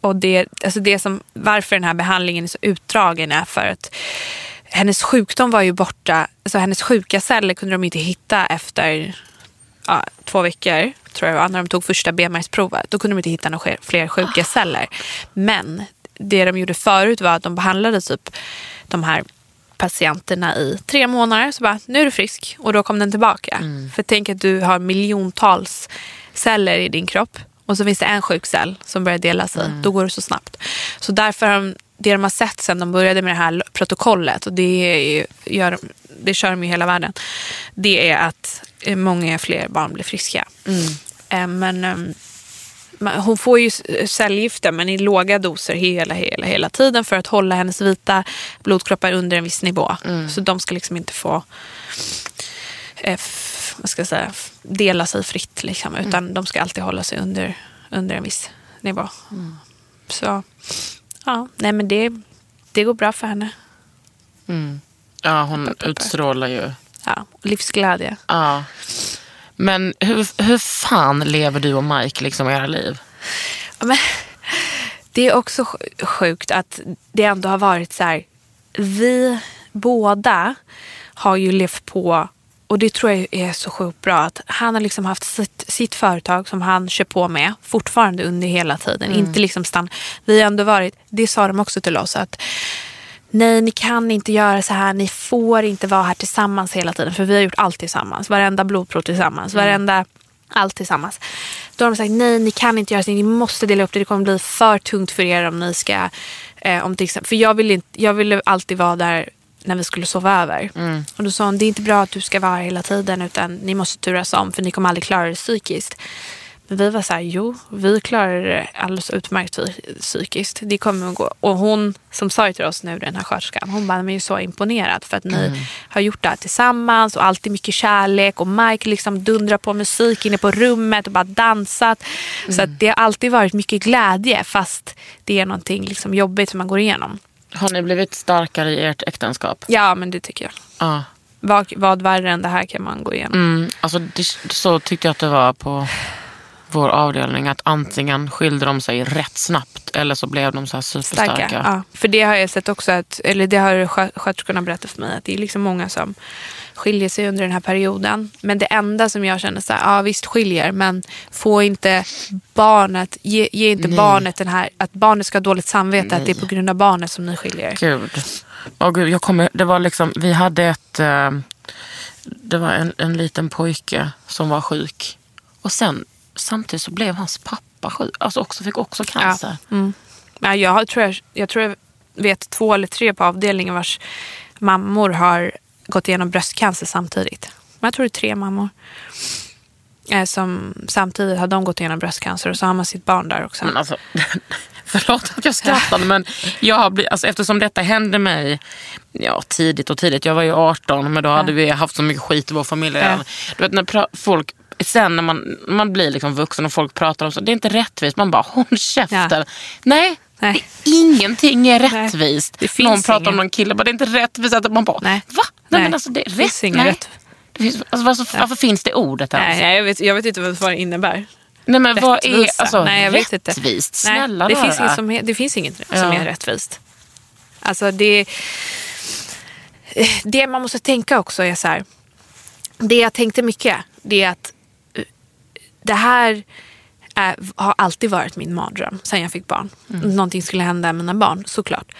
Och det, alltså det som, varför den här behandlingen är så utdragen är för att hennes sjukdom var ju borta. Alltså hennes sjuka celler kunde de inte hitta efter ja, två veckor. Tror jag var, när de tog första benmärgsprovet. Då kunde de inte hitta några fler sjuka celler. Men det de gjorde förut var att de behandlade typ de här patienterna i tre månader. Så bara, nu är du frisk. Och då kom den tillbaka. För tänk att du har miljontals celler i din kropp. Och så finns det en sjuk cell som börjar dela sig. Då går det så snabbt. Så därför har de, det de har sett sen de började med det här protokollet. Och det, är ju, gör, de- det kör de ju hela världen. Det är att eh, många fler barn blir friska. Eh, Men ehm, hon får ju cellgifter men i låga doser hela, hela, hela tiden för att hålla hennes vita blodkroppar under en viss nivå. Så de ska liksom inte få eh, f- vad ska jag säga, dela sig fritt. Liksom, utan de ska alltid hålla sig under, under en viss nivå. Så ja, nej men det, det går bra för henne. Ja, hon utstrålar ju. Ja, livsglädje. Ja. Men hur, hur fan lever du och Mike liksom era liv? Ja, Men, det är också sj- sjukt att det ändå har varit så här. Vi båda har ju levt på och det tror jag är så sjukt bra. Att han har liksom haft sitt, sitt företag som han kör på med fortfarande under hela tiden. Inte liksom stann. Vi har ändå varit, det sa de också till oss. att Nej, ni kan inte göra så här. Ni får inte vara här tillsammans hela tiden. För vi har gjort allt tillsammans. Varenda blodprov tillsammans. Varenda allt tillsammans. Då har de sagt nej, ni kan inte göra så. Ni måste dela upp det. Det kommer bli för tungt för er om ni ska... Eh, om till exempel, för jag ville, jag ville alltid vara där när vi skulle sova över. Och då sa hon, det är inte bra att du ska vara här hela tiden utan ni måste turas om för ni kommer aldrig klara det psykiskt. Men vi var så här, jo, vi klarar det alldeles utmärkt psykiskt. Det kommer att gå. Och hon som sa till oss nu, den här sköterskan, hon bara, men är så imponerad för att ni har gjort det här tillsammans och alltid mycket kärlek och Mike liksom dundrar på musik inne på rummet och bara dansat. Så att det har alltid varit mycket glädje fast det är någonting liksom jobbigt som man går igenom. Har ni blivit starkare i ert äktenskap? Ja, men det tycker jag. Ja. Vad, vad värre än det här kan man gå igenom. Mm, alltså det, så tyckte jag att det var på vår avdelning. Att antingen skilde de sig rätt snabbt eller så blev de så här superstarka. Starka. Ja, för det har jag sett också, att, eller det har skö- sköterskorna berättat för mig, att det är liksom många som skiljer sig under den här perioden. Men det enda som jag känner så här, ja visst skiljer, men få inte barnet, ge, ge inte barnet den här, att barnet ska ha dåligt samvete, att det är på grund av barnet som ni skiljer. Gud. Åh, gud jag kommer, det var liksom, vi hade ett, eh, det var en, en liten pojke som var sjuk. Och sen samtidigt så blev hans pappa sjuk, alltså också, fick också cancer. Ja, jag, har- tror jag, jag tror jag vet två eller tre på avdelningen vars mammor har gått igenom bröstcancer samtidigt. Men jag tror det är tre mammor. Eh, som samtidigt har de gått igenom bröstcancer och så har man sitt barn där också. Men alltså, förlåt att jag skrattade men jag har blivit, alltså, eftersom detta hände mig ja, tidigt och tidigt. Jag var ju 18 men då hade vi haft så mycket skit i vår familj redan. Du vet när folk, sen när man, man blir liksom vuxen och folk pratar om så, det är inte rättvist. Man bara, håll käften. Ja. Nej, Nej. ingenting är Nej, rättvist. det finns Någon pratar om ingen. någon kille, bara, det är inte rättvist. Att man bara, Nej. va? Nej, Nej, men alltså det är det rätt. ingen Nej. rätt. Det finns, alltså, varför, varför finns det ordet ens? Nej, jag vet, jag vet inte vad det innebär. Nej men vad är alltså, Nej, jag vet inte. rättvist? Snälla Nej, det, finns inget som, det finns inget som Ja. är rättvist. Alltså det, det man måste tänka också är så här. Det jag tänkte mycket det är att eh, det här är, har alltid varit min mardröm sen jag fick barn. Någonting skulle hända mina barn, såklart.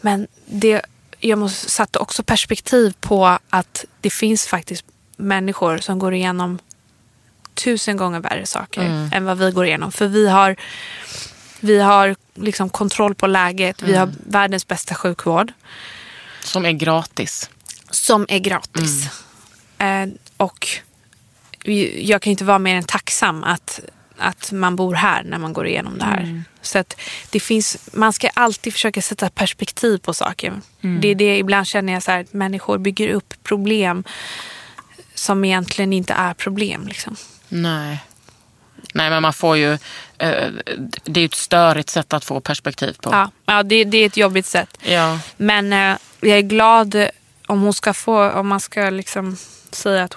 Men det, jag måste sätta också perspektiv på att det finns faktiskt människor som går igenom tusen gånger värre saker än vad vi går igenom. För vi har, vi har liksom kontroll på läget. Vi har världens bästa sjukvård Som är gratis. som är gratis. Eh, och jag kan inte vara mer än tacksam att, att man bor här när man går igenom det här. Så att det finns, man ska alltid försöka sätta perspektiv på saker. Det är det ibland känner jag så här, att människor bygger upp problem som egentligen inte är problem. Liksom. Nej. Nej men man får ju, eh, det är ett störigt sätt att få perspektiv på. Ja, ja det, det är ett jobbigt sätt. Ja. Men eh, jag är glad om hon ska få, om man ska liksom säga att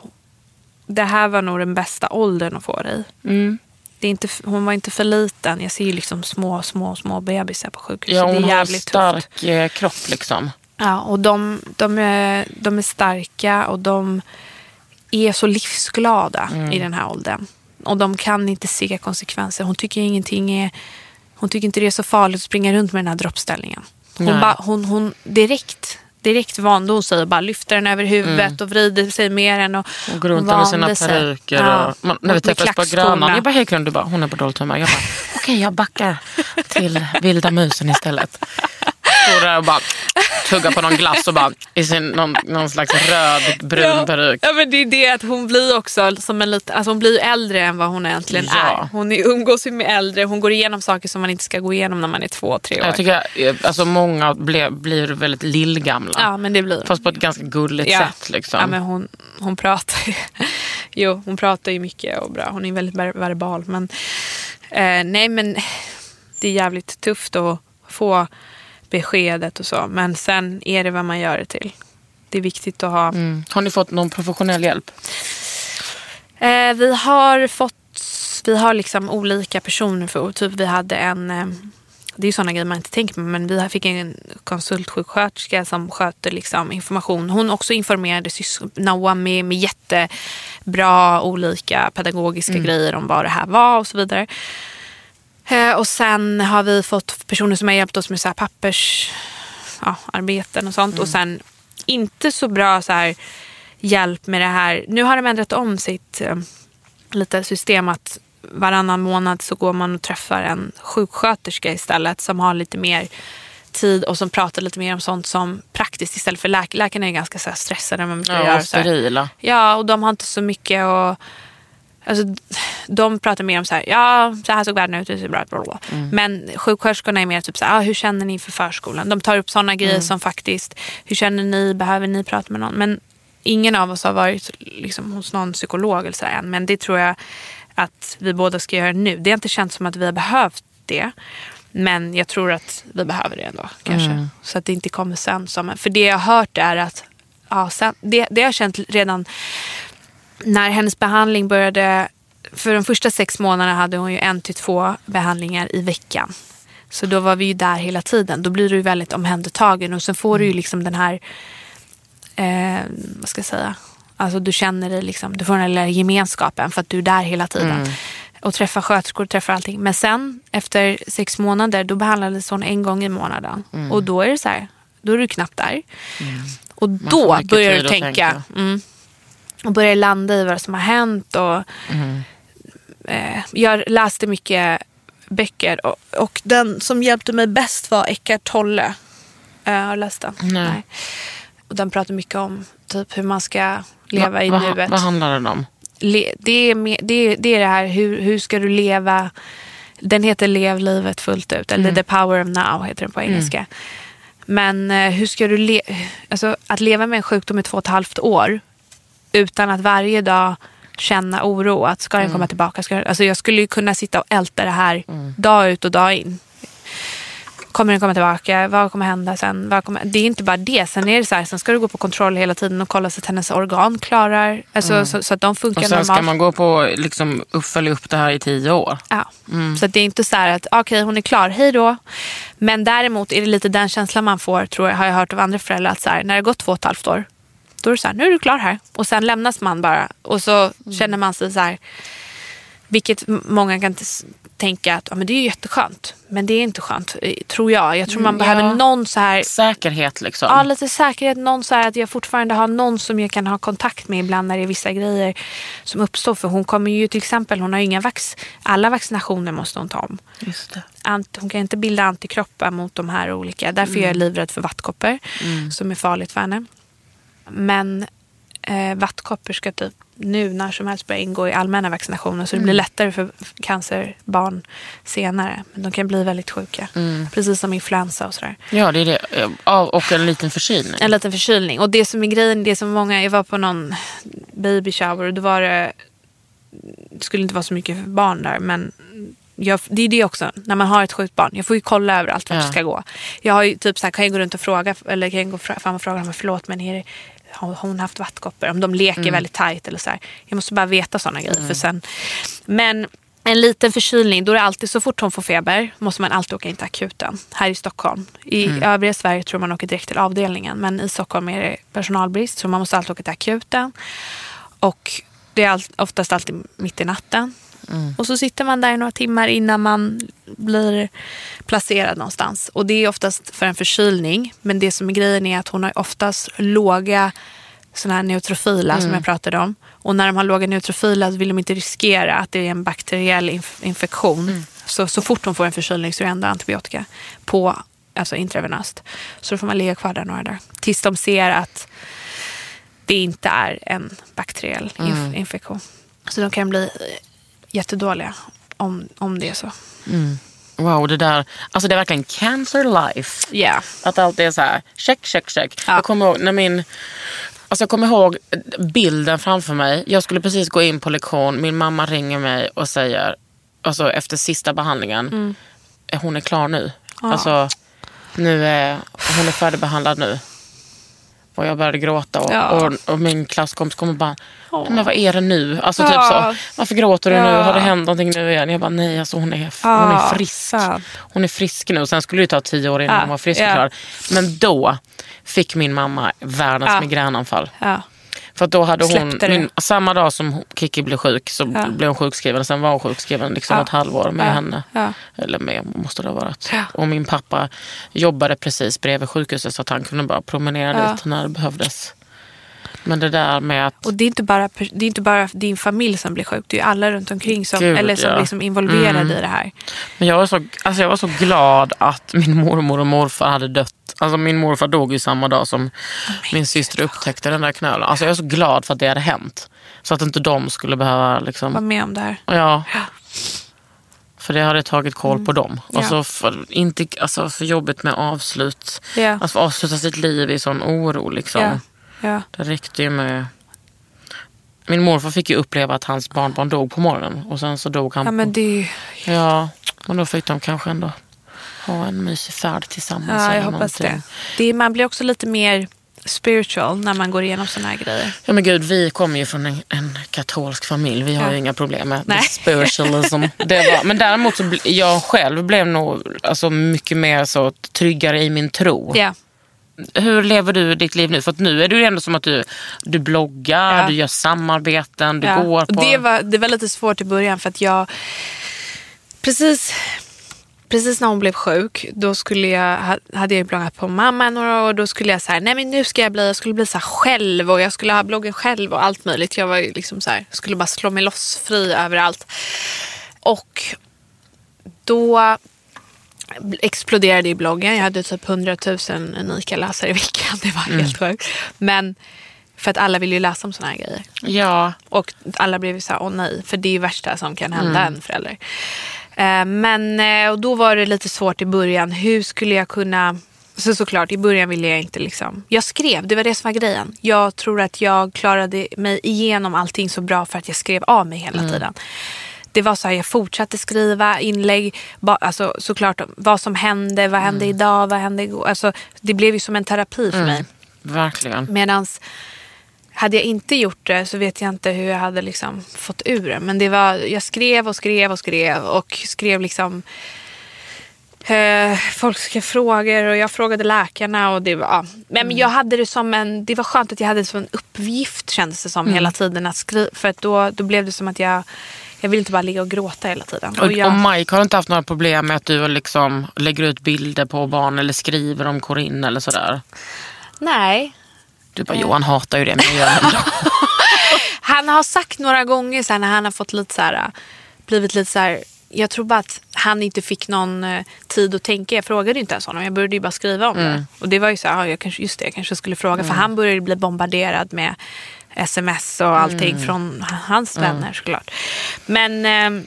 det här var nog den bästa åldern att få i. Mm. Det är inte, hon var inte för liten. Jag ser ju liksom små, små, små bebisar på sjukhuset. Ja, det hon är har en jävligt tufft. stark eh, kropp liksom. Ja, och de, de, är, de är starka och de är så livsglada Mm. i den här åldern. Och de kan inte se konsekvenser. Hon tycker ingenting är... Hon tycker inte det är så farligt att springa runt med den här droppställningen. Hon, ba, hon, hon direkt, direkt vande hon sig och bara lyfter den över huvudet Mm. och vrider sig mer än och Hon går runt med sina peruker. Ja. Och, man, när vi Och med träffades på. Grönan, jag bara hej du bara hon är på dåligt humör. Jag bara okej jag backar till vilda musen istället. Står där och bara tuggar på någon glass och bara i sin, någon, någon slags röd brun ja. peruk. Ja men det är det att hon blir också som en lite, alltså hon blir äldre än vad hon egentligen Ja. är. Hon är, umgås ju med äldre, hon går igenom saker som man inte ska gå igenom när man är två, tre år. Jag tycker eh, alltså många ble, blir väldigt lillgamla. ja men det blir Fast på ett ganska gulligt Ja. sätt. Liksom. Ja, men hon, hon pratar ju. Jo, hon pratar ju mycket och bra. Hon är väldigt ver- verbal. Men, eh, nej, men det är jävligt tufft att få beskedet och så. Men sen är det vad man gör det till. Det är viktigt att ha. Mm. Har ni fått någon professionell hjälp? Eh, vi har fått, vi har liksom olika personer. För, typ vi hade en, eh, det är ju sådana grejer man inte tänker på, men vi fick en konsultsjuksköterska som sköter liksom information. Hon också informerade Noah med, med jättebra olika pedagogiska grejer om vad det här var och så vidare. Eh, och sen har vi fått personer som har hjälpt oss med så här pappers, ja, och sånt. Och sen inte så bra så här, hjälp med det här. Nu har de ändrat om sitt eh, lite system att varannan månad så går man och träffar en sjuksköterska istället som har lite mer tid och som pratar lite mer om sånt som praktiskt istället för läk- läkarna är ganska så här stressade. Man Ja, och sterila. Ja, och de har inte så mycket och Alltså, de pratar mer om så här, ja så här såg världen ut, det är bra, bla, bla. Men sjuksköterskorna är mer typ så här, ah, hur känner ni för förskolan? De tar upp sådana grejer som faktiskt, hur känner ni, behöver ni prata med någon? Men ingen av oss har varit liksom, hos någon psykolog eller så än. Men det tror jag att vi båda ska göra nu. Det har inte känts som att vi har behövt det. Men jag tror att vi behöver det ändå. Kanske. Så att det inte kommer sen. Som, för det jag har hört är att ja, sen, det, det har jag känt redan när hennes behandling började, för de första sex månaderna hade hon ju en till två behandlingar i veckan. Så då var vi ju där hela tiden. Då blir du väldigt omhändertagen och sen får du ju liksom den här, eh, vad ska jag säga, alltså du känner dig liksom, du får den här lilla gemenskapen för att du är där hela tiden. Och träffar sköterskor, träffar allting. Men sen efter sex månader då behandlades hon en gång i månaden. Och då är det så här, då är du knappt där. Och får då börjar du tänka. tänka. Mm, och börjar landa i vad som har hänt. Och, Mm. eh, jag läste mycket böcker och, och den som hjälpte mig bäst var Eckart Tolle. Eh, har du läst den? Nej. Och den pratar mycket om typ hur man ska leva i Va- nuet. vad, handlar den om? Le, det, är med, det, är, det är det här hur, hur ska du leva. Den heter Lev livet fullt ut. Eller The power of now heter den på engelska. Men eh, hur ska du le, alltså, att leva med en sjukdom i två och ett halvt år utan att varje dag känna oro. Att ska den komma tillbaka? Ska den, alltså, jag skulle ju kunna sitta och älta det här dag ut och dag in. Kommer den komma tillbaka? Vad kommer hända sen? Vad kommer, det är inte bara det. Sen är det så här, sen ska du gå på kontroll hela tiden och kolla så att hennes organ klarar, alltså, så, så att de funkar Och sen ska normalt. man gå på liksom, följa upp det här i tio år. Ja. Så att det är inte så här att okej hon är klar, hej då. Men däremot är det lite den känslan man får, tror jag, har jag hört av andra föräldrar, att så här, när det har gått två och ett halvt år, då är det så här, nu är du klar här. Och sen lämnas man bara. Och så känner man sig så här, vilket många kan tänka att ja, men det är ju jätteskönt. Men det är inte skönt, eh, tror jag. Jag tror man behöver ja. någon så här Säkerhet liksom. Ja, lite säkerhet. Någon så här att jag fortfarande har någon som jag kan ha kontakt med ibland när det är vissa grejer som uppstår. För hon kommer ju till exempel, hon har ju inga vax, alla vaccinationer måste hon ta om. Just det. Ant, hon kan inte bilda antikroppar mot de här olika. Därför är jag livrädd för vattkoppor som är farligt för henne. Men eh, vattkoppor ska typ nu när som helst börja ingå i allmänna vaccinationer så det blir lättare för cancerbarn senare. Men de kan bli väldigt sjuka. Precis som influensa och sådär. Ja, det är det. Och en liten förkylning. En liten förkylning. Och det som är grejen, det som många, jag var på någon baby shower och då var det, det skulle inte vara så mycket barn där men jag, det är det också, när man har ett sjukt barn. Jag får ju kolla överallt vart Ja. det ska gå. Jag har ju typ så här, kan jag gå runt och fråga, eller kan jag gå fram och fråga förlåt men är det, har hon haft vattkoppor? Om de leker väldigt tajt eller så här. Jag måste bara veta sådana grejer. För sen, men en liten förkylning, då är det alltid så fort hon får feber måste man alltid åka in till akuten här i Stockholm. I övriga Sverige tror man åker direkt till avdelningen men i Stockholm är det personalbrist så man måste alltid åka till akuten. Och det är all, oftast alltid mitt i natten. Och så sitter man där i några timmar innan man blir placerad någonstans. Och det är oftast för en förkylning. Men det som är grejen är att hon har oftast låga såna här neutrofila som jag pratade om. Och när de har låga neutrofila så vill de inte riskera att det är en bakteriell inf- infektion. Så, så fort hon får en förkylning så är det ändå antibiotika på alltså intravenöst. Så då får man ligga kvar där några dagar. Tills de ser att det inte är en bakteriell inf- Mm. infektion. Så de kan bli jättedåliga om, om det är så. Wow, det där. Alltså det är verkligen cancer life. Ja. Att allt är så här, check, check, check. Ja. Jag kommer ihåg när min... Alltså jag kommer ihåg bilden framför mig. Jag skulle precis gå in på lektion. Min mamma ringer mig och säger, alltså efter sista behandlingen, Mm. hon är klar nu. Alltså, nu är, hon är färdigbehandlad nu. Och jag började gråta och, Ja. och, och min klasskompis kommer bara, "Nej, men vad är det nu? Alltså typ så, varför gråter du nu? Har det hänt någonting nu igen? Jag bara, nej alltså hon är, hon är frisk. Hon är frisk nu. Sen skulle det ta tio år innan hon var frisk och klar. Men då fick min mamma världens Ja. migränanfall. För då hade hon, min, samma dag som Kiki blev sjuk så Ja. blev hon sjukskriven. Sen var hon sjukskriven liksom Ja. ett halvår med Ja. henne. Ja. Eller med måste det ha varit. Och min pappa jobbade precis bredvid sjukhuset så att han kunde bara promenera dit när det behövdes. Men det där med att... Och det är, inte bara, det är inte bara din familj som blir sjuk. Det är alla runt omkring som, Gud, eller som ja. liksom involverade Mm. i det här. Men jag var, så, alltså jag var så glad att min mormor och morfar hade dött. Alltså min morfar dog ju samma dag som min syster upptäckte den där knölen. Alltså jag är så glad för att det hade hänt. Så att inte de skulle behöva liksom... Var med om det här. Ja. För det hade tagit koll på dem. Mm. Ja. Alltså för, inte, alltså för jobbigt med avslut. Ja. Få avsluta sitt liv i sån oro. Liksom. Ja. Det räckte ju med... Min morfar fick ju uppleva att hans barnbarn dog på morgonen. Och sen så dog han ja, men det. Ja, men då fick de kanske ändå ha en mysig färd tillsammans. Ja, jag hoppas det. det är, man blir också lite mer spiritual när man går igenom såna här grejer. Ja men gud, vi kommer ju från en, en katolsk familj. Vi har Ja. ju inga problem med Nej. spiritualism. Det var, men däremot så jag själv blev nog alltså, mycket mer så tryggare i min tro. Ja. Hur lever du ditt liv nu? För nu är det ju ändå som att du, du bloggar, Ja. du gör samarbeten, du Ja. går på... det, var, det var lite svårt i början för att jag... Precis, precis när hon blev sjuk, då skulle jag, ha- hade jag bloggat på mamma några år. och Då skulle jag så här, nej men nu ska jag bli, jag skulle bli så här själv och jag skulle ha bloggen själv och allt möjligt. Jag var ju liksom så här, skulle bara slå mig loss fri överallt. Och då exploderade i bloggen. Jag hade typ 100 000 unika läsare i veckan. Det var helt sjukt. Men för att alla vill ju läsa om såna här grejer. Ja, Och alla blev ju så här, åh nej, för det är ju värsta som kan hända en förälder. Eh, men eh, och då var det lite svårt i början. Hur skulle jag kunna... Så såklart, i början ville jag inte liksom... Jag skrev, det var det som var grejen. Jag tror att jag klarade mig igenom allting så bra för att jag skrev av mig hela tiden. Det var så här, jag fortsatte skriva inlägg, ba, alltså, såklart vad som hände, vad hände idag, vad hände igår. Alltså, det blev ju som en terapi för mig. verkligen. Medans hade jag inte gjort det så vet jag inte hur jag hade liksom fått ur det. Men det var, jag skrev och skrev och skrev och skrev liksom eh, folk skrev frågor och jag frågade läkarna. Och det var, ja. Men men jag hade det som en, det var skönt att jag hade det som en uppgift kändes det som hela tiden att skriva. För att då, då blev det som att jag, jag ville inte bara ligga och gråta hela tiden. Och, jag, och Mike har inte haft några problem med att du liksom lägger ut bilder på barn eller skriver om Corinne eller sådär? nej, Du bara, Johan hatar ju det men jag gör det ändå. Han har sagt några gånger så här, när han har fått lite så här, blivit lite så här. Jag tror bara att han inte fick någon eh, tid att tänka. Jag frågade inte ens honom. Jag började ju bara skriva om det. Och det var ju så här, ja, jag kanske, just det, jag kanske skulle fråga. För han började bli bombarderad med sms och allting från hans vänner såklart. Men eh,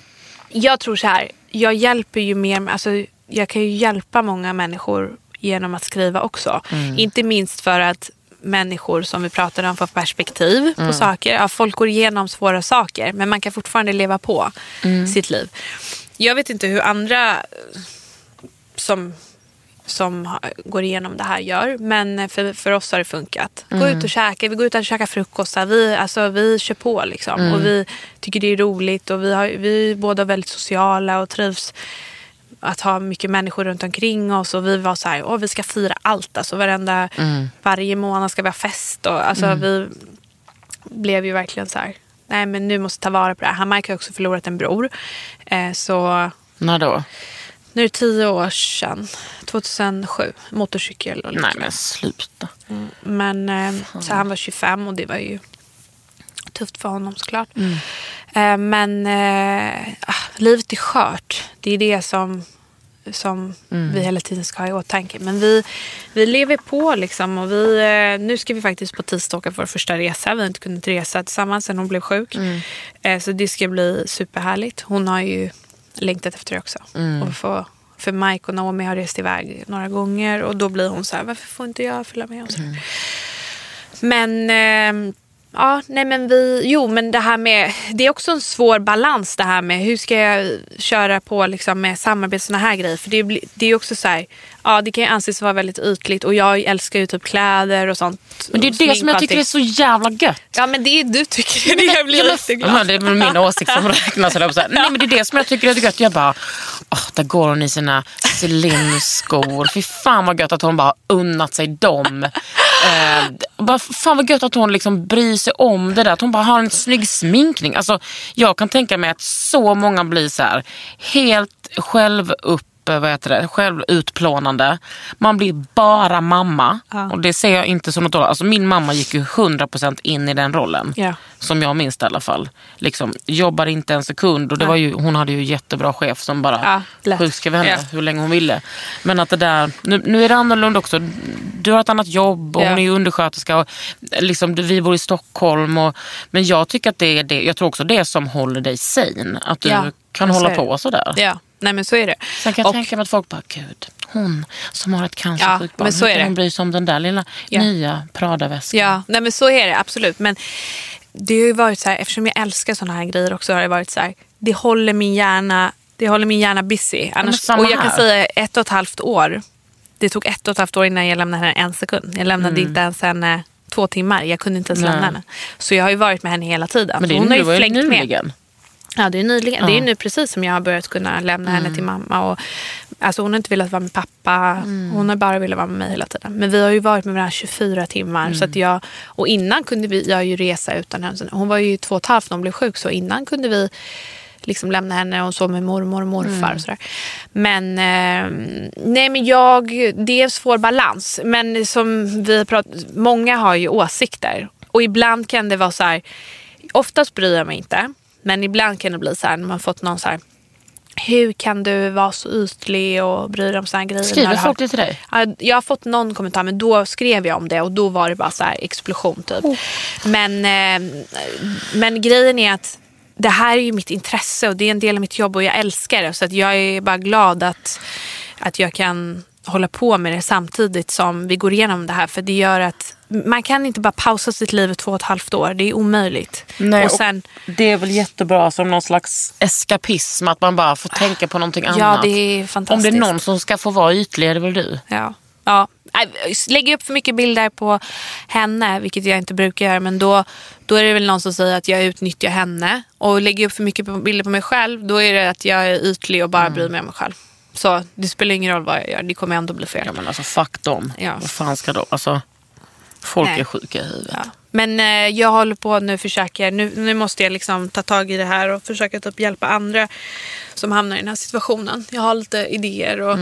jag tror så här, jag hjälper ju mer, alltså, jag kan ju hjälpa många människor genom att skriva också. Inte minst för att människor som vi pratade om får perspektiv på saker. Ja, folk går igenom svåra saker men man kan fortfarande leva på sitt liv. Jag vet inte hur andra som, som går igenom det här gör men för, för oss har det funkat. Gå ut och käka, vi går ut och käkar frukost. Vi, alltså, vi kör på liksom. och vi tycker det är roligt och vi, har, vi är båda väldigt sociala och trivs att ha mycket människor runt omkring oss och vi var så här, åh vi ska fira allt. Alltså varenda, varje månad ska vi ha fest. Och, alltså, Vi blev ju verkligen så här, nej men nu måste ta vara på det här. Han Mike har också förlorat en bror. Eh, så När då? Nu är det tio år sedan, 2007, motorcykel och Nej men sluta. men eh, så han var 25 och det var ju tufft för honom såklart. Eh, men eh, ah, livet är skört. Det är det som som vi hela tiden ska ha i åtanke. Men vi, vi lever på liksom och vi, eh, nu ska vi faktiskt på tisdag åka vår första resa. Vi har inte kunnat resa tillsammans sen hon blev sjuk. Eh, Så det ska bli superhärligt. Hon har ju längtat efter det också. Och få, för Mike och Naomi har rest iväg några gånger och då blir hon så här, varför får inte jag följa med? Och så. här. Men ehm, ja, nej men vi, jo men det här med, det är också en svår balans det här med hur ska jag köra på liksom med samarbete såna här grejer. För det, det är också så här, ja det kan ju anses vara väldigt ytligt och jag älskar ju typ kläder och sånt. Men det är det som jag tycker är så jävla gött. Ja men det är du tycker det, jag blir Ja, men- jätteglad. Ja, det är min åsikt som räknas. eller på så här. Nej, men det är det som jag tycker är gött. Jag bara, åh, där går hon i sina Celine-skor. Fy fan vad gött att hon bara unnat sig dem. Eh, bara, fan vad gött att hon liksom bryr sig om det där. Att hon bara har en snygg sminkning. Alltså, jag kan tänka mig att så många blir så här helt självupp vad heter det, självutplånande. Man blir bara mamma. Och det ser jag inte som något dåligt. Alltså min mamma gick ju 100% in i den rollen. Ja. Som jag minns det i alla fall. Liksom, jobbar inte en sekund. Och det var ju, hon hade ju jättebra chef som bara Ja, sjukskrev henne Ja. hur länge hon ville. Men att det där, nu, nu är det annorlunda också. Du har ett annat jobb och Ja. hon är ju undersköterska. Och, liksom, vi bor i Stockholm. Och, men jag tycker att det är det, jag tror också det som håller dig sane. Att du Ja, kan hålla på sådär. Ja, nej men så är det. Sen kan jag Och- tänka mig att folk bara, gud, hon som har ett cancersjukt Ja, barn, så är det. hon bry sig om den där lilla Ja. nya Prada-väskan? Ja, nej men så är det absolut. Men det har ju varit så här, eftersom jag älskar sådana här grejer också har det varit så här, det håller min hjärna, det håller min hjärna busy. Annars, och jag kan säga ett och ett halvt år. Det tog ett och ett halvt år innan jag lämnade henne en sekund. Jag lämnade inte ens henne två timmar. Jag kunde inte ens Mm. Lämna henne. Så jag har ju varit med henne hela tiden. Men det, hon har ju flängt med. Ja, det är nyligen. Ja. Det är nu precis som jag har börjat kunna lämna henne till mamma. Och, alltså hon har inte velat vara med pappa. Hon har bara velat vara med mig hela tiden. Men vi har ju varit med varandra 24 timmar. Så att jag, och innan kunde vi, jag ju resa utan henne. Hon var ju två och ett halvt när hon blev sjuk. Så innan kunde vi liksom lämna henne och så med mormor och morfar. Och sådär. Men, eh, nej, men jag, det är en svår balans. Men som vi pratat, många har ju åsikter. Och ibland kan det vara så här, oftast bryr jag mig inte. Men ibland kan det bli så här när man fått någon så här, hur kan du vara så ytlig och bry dig om här grejer? Skriver folk det till dig? Ja, jag har fått någon kommentar men då skrev jag om det och då var det bara så här explosion typ. Oh. Men, eh, men grejen är att det här är ju mitt intresse och det är en del av mitt jobb och jag älskar det. Så att jag är bara glad att, att jag kan hålla på med det samtidigt som vi går igenom det här. För det gör att man kan inte bara pausa sitt liv i två och ett halvt år. Det är omöjligt. Nej, och och sen, Det är väl jättebra som någon slags eskapism, att man bara får tänka på någonting ja, annat. det är Om det fantastiskt. är någon som ska få vara ytlig är det väl du? Ja. Ja. Lägger jag upp för mycket bilder på henne, vilket jag inte brukar göra, men då, då är det väl någon som säger att jag utnyttjar henne. Och lägger jag upp för mycket på- bilder på mig själv, då är det att jag är ytlig och bara bryr mig om mig själv. Så det spelar ingen roll vad jag gör, det kommer ändå bli fel. Ja men alltså fuck dem. Ja. Vad fan ska de? Alltså, folk Nej. är sjuka i huvudet. Ja. Men eh, jag håller på nu försöker, nu, nu måste jag liksom ta tag i det här och försöka typ hjälpa andra som hamnar i den här situationen. Jag har lite idéer och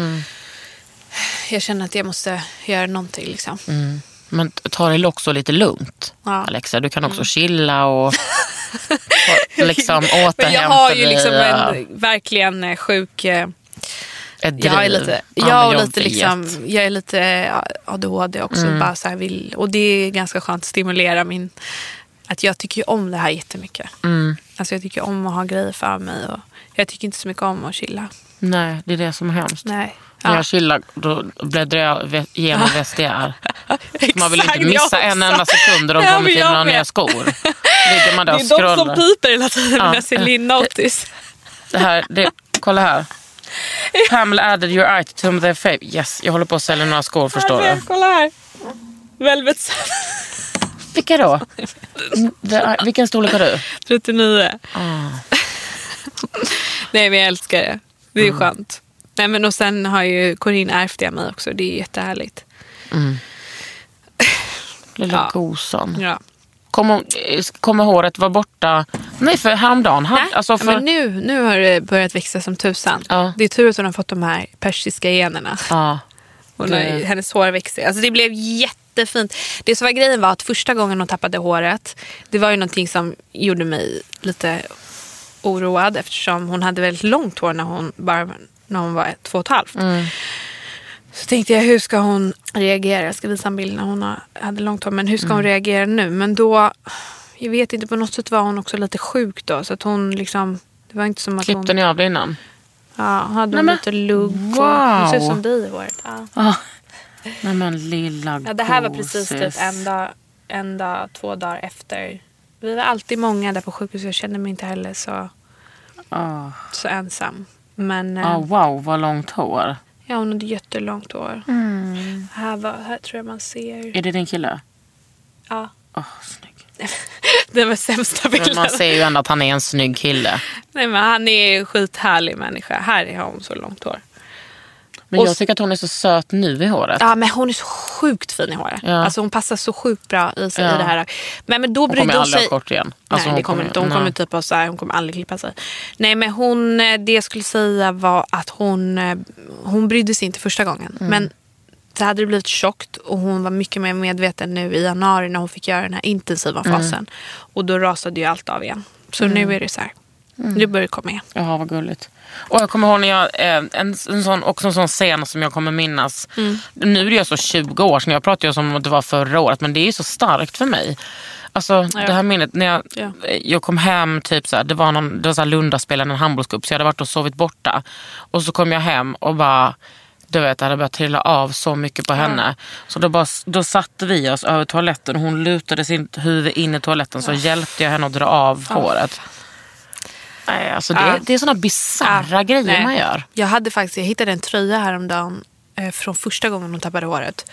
jag känner att jag måste göra någonting. Liksom. Men ta det också lite lugnt Ja. Mm. Alexa. Du kan också chilla och, och liksom återhämta Men jag har ju dig, liksom en verkligen eh, sjuk... ett driv. Jag är lite, Ja, jag, lite liksom, jag är lite ADHD också. Bara så här vill, och det är ganska skönt att stimulera min... Att jag tycker ju om det här jättemycket. Mm. Alltså jag tycker om att ha grejer för mig. Och jag tycker inte så mycket om att chilla. Nej, det är det som är hemskt. Nej. När Ja. jag chillar då bläddrar jag ve- igenom VSDR. Man vill inte missa en enda sekund och de Ja, kommer till några nya skor. Ligger man där Det är de som piper hela tiden Ja. när jag ser Linn Notice. Det här, det, kolla här. Pamela added your item to their fave. Yes, jag håller på att sälja några skor förstår du. Kolla här. Velvet Vilka då? Det, vilken storlek har du? 39. Ah. Nej men jag älskar det. Det är Mm. skönt. Nej, men och sen har ju Corinne ärvt det av mig också. Det är jättehärligt. Lilla Ja. gosan. Ja. Kommer, kommer håret vara borta? Nej, för häromdagen. Nej, alltså ja, för, men nu, nu har det börjat växa som tusan. Ja. Det är tur att hon har fått de här persiska generna. ja, Hon har, Det- hennes hår växer. Alltså det blev jättefint. Det som var grejen var att första gången hon tappade håret, det var ju någonting som gjorde mig lite oroad eftersom hon hade väldigt långt hår när hon, bara, när hon var ett, två och ett halvt. Mm. Så tänkte jag, hur ska hon reagera? Jag ska visa en bild när hon hade långt hår. Men hur ska Mm. hon reagera nu? Men då, jag vet inte, på något sätt var hon också lite sjuk då. Så att hon liksom, det var inte som att Klippte hon ni av det innan? ja, hade Nej, hon men- lite lugg. Wow. Och, hon ser ut som dig i håret. Ja. Ah. Nej men lilla Ja, det här var precis typ en dag, en dag, två dagar efter. Vi var alltid många där på sjukhuset. Jag kände mig inte heller så, Ah. så ensam. Men eh, Ah, wow, vad långt hår. Ja, hon hade jättelångt hår. Här, var, här tror jag man ser. Är det din kille? Ja, Åh, snygg. det var sämsta Men bilden. man ser ju ändå att han är en snygg kille. Nej, men han är en skithärlig människa. Här har hon så långt hår. Men Och jag tycker att hon är så söt nu i håret. Ja, men hon är så sjukt fin i håret. Ja. Alltså hon passar så sjukt bra i, sig, Ja. i det här. Men, men då hon kommer hon aldrig sig. ha kort igen. Alltså, nej, det kommer inte. Hon nej. kommer typ ha så här, hon kommer aldrig klippa sig. Nej, men hon, eh, det jag skulle säga var att hon, eh, hon brydde sig inte första gången. Mm. Men så hade det blivit tjockt och hon var mycket mer medveten nu i januari när hon fick göra den här intensiva Mm. fasen. Och då rasade ju allt av igen. Så nu är det så här. Mm. Nu börjar det komma igen. Jaha, vad gulligt. Och jag kommer ihåg när jag, eh, en, en sån, också en sån scen som jag kommer minnas. Mm. Nu är det så 20 år sedan, jag pratade ju som att det var förra året, men det är så starkt för mig. Alltså det här minnet, när jag, Ja. jag kom hem, typ så här, det var, någon, det var så här en handbollscup, så jag hade varit och sovit borta. Och så kom jag hem och bara, du vet, det hade börjat trilla av så mycket på henne. Så då, bara, då satte vi oss över toaletten och hon lutade sitt huvud in i toaletten så hjälpte jag henne att dra av håret. Nej, alltså det, Ja. det är såna bisarra Ja, grejer nej. man gör. Jag hade faktiskt, jag hittade en tröja häromdagen eh, från första gången hon tappade håret.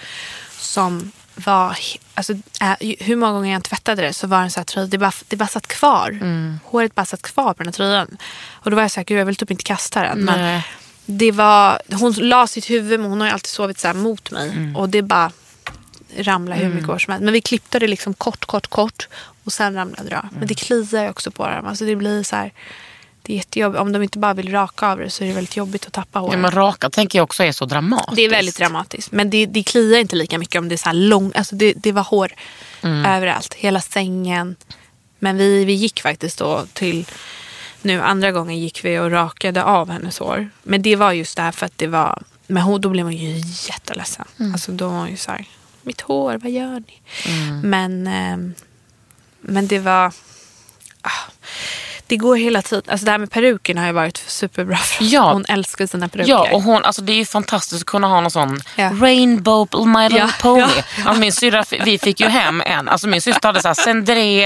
Som var, alltså, eh, hur många gånger jag tvättade det så var den så här tröja, det bara, det bara satt kvar. Mm. Håret bara satt kvar på den här tröjan. Och då var jag så här, gud jag vill typ inte kasta den. Men det var, hon la sitt huvud, men hon har ju alltid sovit så här mot mig. Mm. Och det bara ramlade hur mycket år som helst. Men vi klippte det liksom kort, kort, kort. Och sen ramlade det av. Men det kliar ju också på dem. Alltså det blir så här, det är jättejobbigt. Om de inte bara vill raka av det så är det väldigt jobbigt att tappa håret. Ja, men raka tänker jag också är så dramatiskt. Det är väldigt dramatiskt. Men det, det kliar inte lika mycket om det är så här lång, alltså det, det var hår överallt. Hela sängen. Men vi, vi gick faktiskt då till, nu andra gången gick vi och rakade av hennes hår. Men det var just det här för att det var, men hon, då blev man ju jätteledsen. Alltså då var hon ju så här, mitt hår, vad gör ni? Men, ehm, men det var, ah, det går hela tiden. Alltså det här med peruken har ju varit superbra för oss. Ja. Hon älskar sina peruker. Ja, och hon, alltså det är ju fantastiskt att kunna ha någon sån Ja. rainbow my little Ja, pony. ja. Alltså min syrra, vi fick ju hem en, alltså min syster hade så här cendré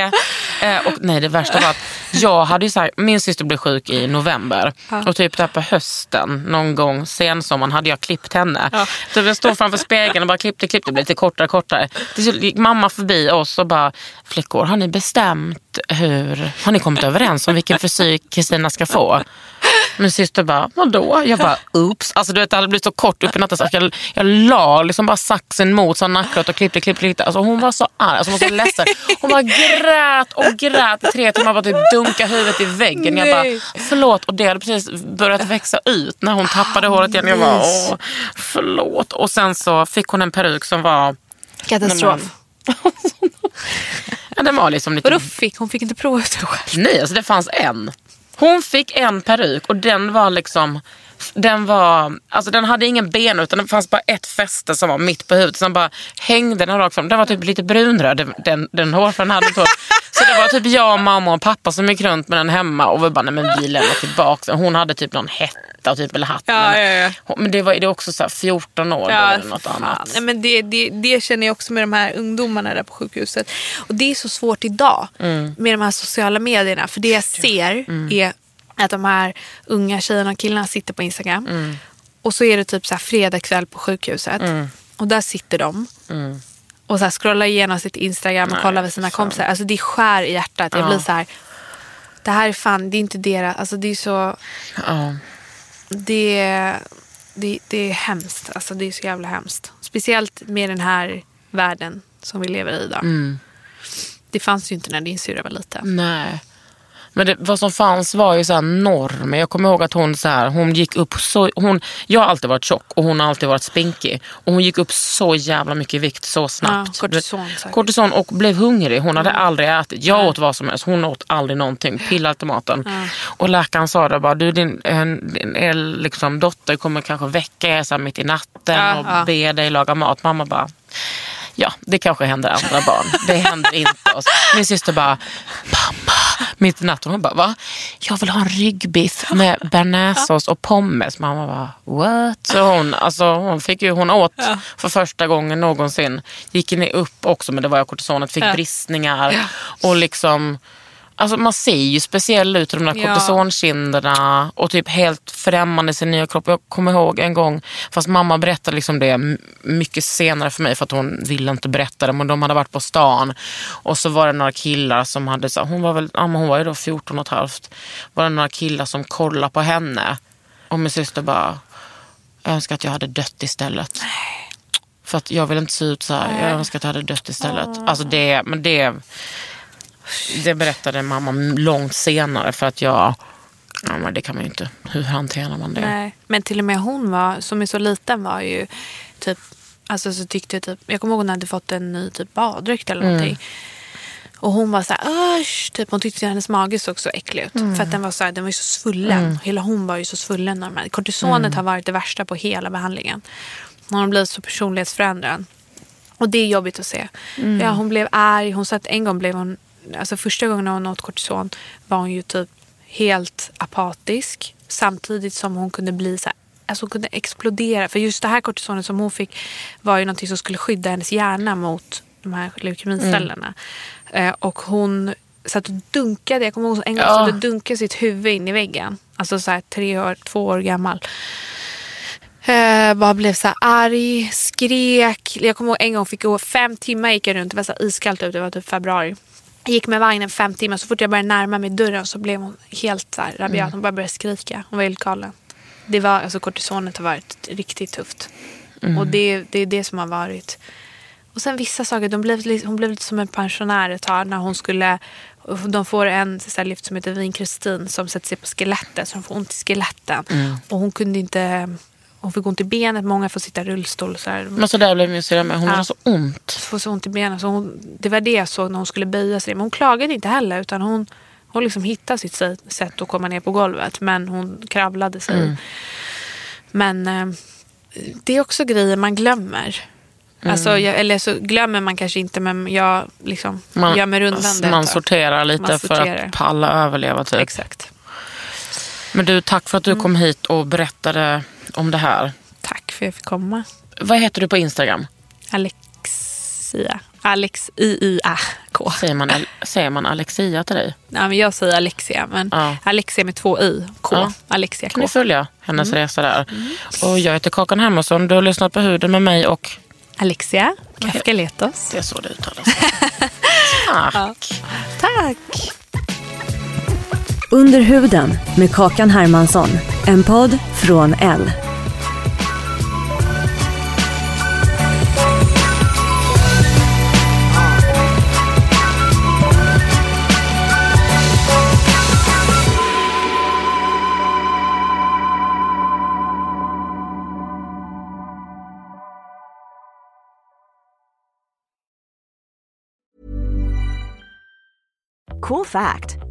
eh, och nej det värsta var att jag hade ju så här, min syster blev sjuk i november och typ där på hösten någon gång sensommaren hade jag klippt henne. Ja. Så jag stod framför spegeln och bara klippte, klippte, det blev lite kortare, kortare. Till gick mamma förbi oss och bara, flickor har ni bestämt hur, har ni kommit överens om vilken frisyr Kristina ska få? Min syster bara, vadå? Jag bara, oops. Alltså du vet det hade blivit så kort upp i natten så att jag, jag la liksom bara saxen mot så nacklet och klippte, klippte, klippte. Alltså hon var så arg, alltså hon var så ledsen. Hon bara grät och grät i tre timmar, bara typ dunka huvudet i väggen. Jag Nej. bara, förlåt. Och det hade precis börjat växa ut när hon tappade håret igen. Jag bara, åh, förlåt. Och sen så fick hon en peruk som var, Katastrof. Ja den var liksom lite Vadå fick? Hon fick inte prova ut det själv. Nej, alltså det fanns en. Hon fick en peruk och den var liksom den var, alltså den hade ingen ben utan det fanns bara ett fäste som var mitt på huvudet som bara hängde den rakt fram. Den var typ lite brunröd, den, den, den hade inte hår. Så det var typ jag, mamma och pappa som gick runt med den hemma och vi bara, nej men vi lämnar tillbaka. Hon hade typ någon hetta typ, eller hatt. Ja, men, ja, ja. Men det var det också så här 14 år då, eller något fan. annat. Nej, men det, det, det känner jag också med de här ungdomarna där på sjukhuset. Och det är så svårt idag Mm. med de här sociala medierna. För det jag ser är att de här unga tjejerna och killarna sitter på Instagram. Mm. Och så är det typ så här fredag kväll på sjukhuset. Och där sitter de. Och så här scrollar igenom sitt Instagram och Mm. Nej, kollar med sina fan. kompisar. Alltså det skär i hjärtat. Jag Ja. blir så här. Det här är fan, det är inte deras, alltså det är så, Ja. det, det, det är hemskt. Alltså det är så jävla hemskt. Speciellt med den här världen som vi lever i idag. Mm. Det fanns ju inte när din syrra var liten. Nej. Men det, vad som fanns var ju så här normer. Jag kommer ihåg att hon, så här, hon gick upp så... Hon, jag har alltid varit tjock och hon har alltid varit spinkig. Och hon gick upp så jävla mycket i vikt så snabbt. Ja, kortison. Kortison och blev hungrig. Hon hade aldrig ätit. Jag åt vad som helst. Hon åt aldrig någonting. Pillade maten. Och läkaren sa det bara, du din, en, din er, liksom, dotter kommer kanske väcka er så mitt i natten Ja, och ja. be dig laga mat. Mamma bara, ja det kanske händer andra barn. Det händer inte oss. Min syster bara, mamma, mitt i natten. Hon bara, va? Jag vill ha en ryggbiff med bearnaisesås och pommes. Mamma bara, what? Så hon, alltså, hon, fick ju, hon åt för första gången någonsin. Gick ni upp också, men det var ju kortisonet, fick bristningar. Och liksom, alltså man ser ju speciell ut i de där Ja. kortisonkinderna och typ helt främmande i sin nya kropp. Jag kommer ihåg en gång, fast mamma berättade liksom det mycket senare för mig för att hon ville inte berätta det. Men de hade varit på stan och så var det några killar som hade, så, hon var väl, ja, hon var ju då 14 och ett halvt. Var det några killar som kollade på henne och min syster bara, jag önskar att jag hade dött istället. För att jag vill inte se ut så här. Jag önskar att jag hade dött istället. Alltså det, men det, det berättade mamma långt senare för att jag, ja men det kan man ju inte, hur hanterar man det? Nej. Men till och med hon var, som är så liten var ju typ, alltså så tyckte jag typ, jag kommer ihåg hon hade fått en ny typ baddräkt eller någonting. Och hon var så här, usch, typ, hon tyckte att hennes mage såg så äcklig ut. För att den var så här, den var ju så svullen. Hela hon var ju så svullen. Här- Kortisonet har varit det värsta på hela behandlingen. Hon har blivit så personlighetsförändrad. Och det är jobbigt att se. Ja, hon blev arg. Hon sa att en gång blev hon, alltså första gången hon åt kortison var hon ju typ helt apatisk. Samtidigt som hon kunde bli så här, alltså hon kunde explodera. För just det här kortisonet som hon fick var ju någonting som skulle skydda hennes hjärna mot de här leukemicellerna. Eh, och hon satt och dunkade, jag kommer ihåg en gång Ja. och dunkade sitt huvud in i väggen. Alltså så här tre år, två år gammal. Eh, bara blev så här arg, skrek. Jag kommer ihåg en gång fick gå fem timmar gick jag runt. Det var så iskallt ute, det var typ februari. Jag gick med vagnen fem timmar. Så fort jag började närma mig dörren så blev hon helt så här rabiat. Hon bara började skrika. Hon var helt galen. Det var, alltså kortisonet har varit riktigt tufft. Och det, det är det som har varit. Och sen vissa saker, de blev, hon blev lite som en pensionär ett tag när hon skulle de får en lift som heter vinkristin som sätter sig på skelettet så de får ont i skeletten. Och hon kunde inte, hon fick ont i benet, många får sitta i rullstol. Så här. Men så där blev min syrra med. Hon Ja. har så ont. får så ont i benen. Så hon, det var det jag såg när hon skulle böja sig. Men hon klagade inte heller utan hon, hon liksom hittade sitt sä- sätt att komma ner på golvet. Men hon kravlade sig. Men eh, det är också grejer man glömmer. Alltså, jag, eller så glömmer man kanske inte men jag liksom Man, gömmer undan det. man sorterar lite Man för sorterar. att palla överleva typ. Exakt. Men du, tack för att du Mm. kom hit och berättade om det här. Tack för att jag fick komma. Vad heter du på Instagram? Alexia. Alex I-I-A-K. Säger man, säger man Alexia till dig? Ja, men jag säger Alexia, men Ja. Alexia med två i. K. Ja. Alexia kan K. ni följa hennes Mm. resa där. Och jag heter Kakan Hermansson. Du har lyssnat på Huden med mig och Alexia Kafkaletos. det är så det uttalas. Tack. Tack. Under huden med Kakan Hermansson. En podd från L. Cool fact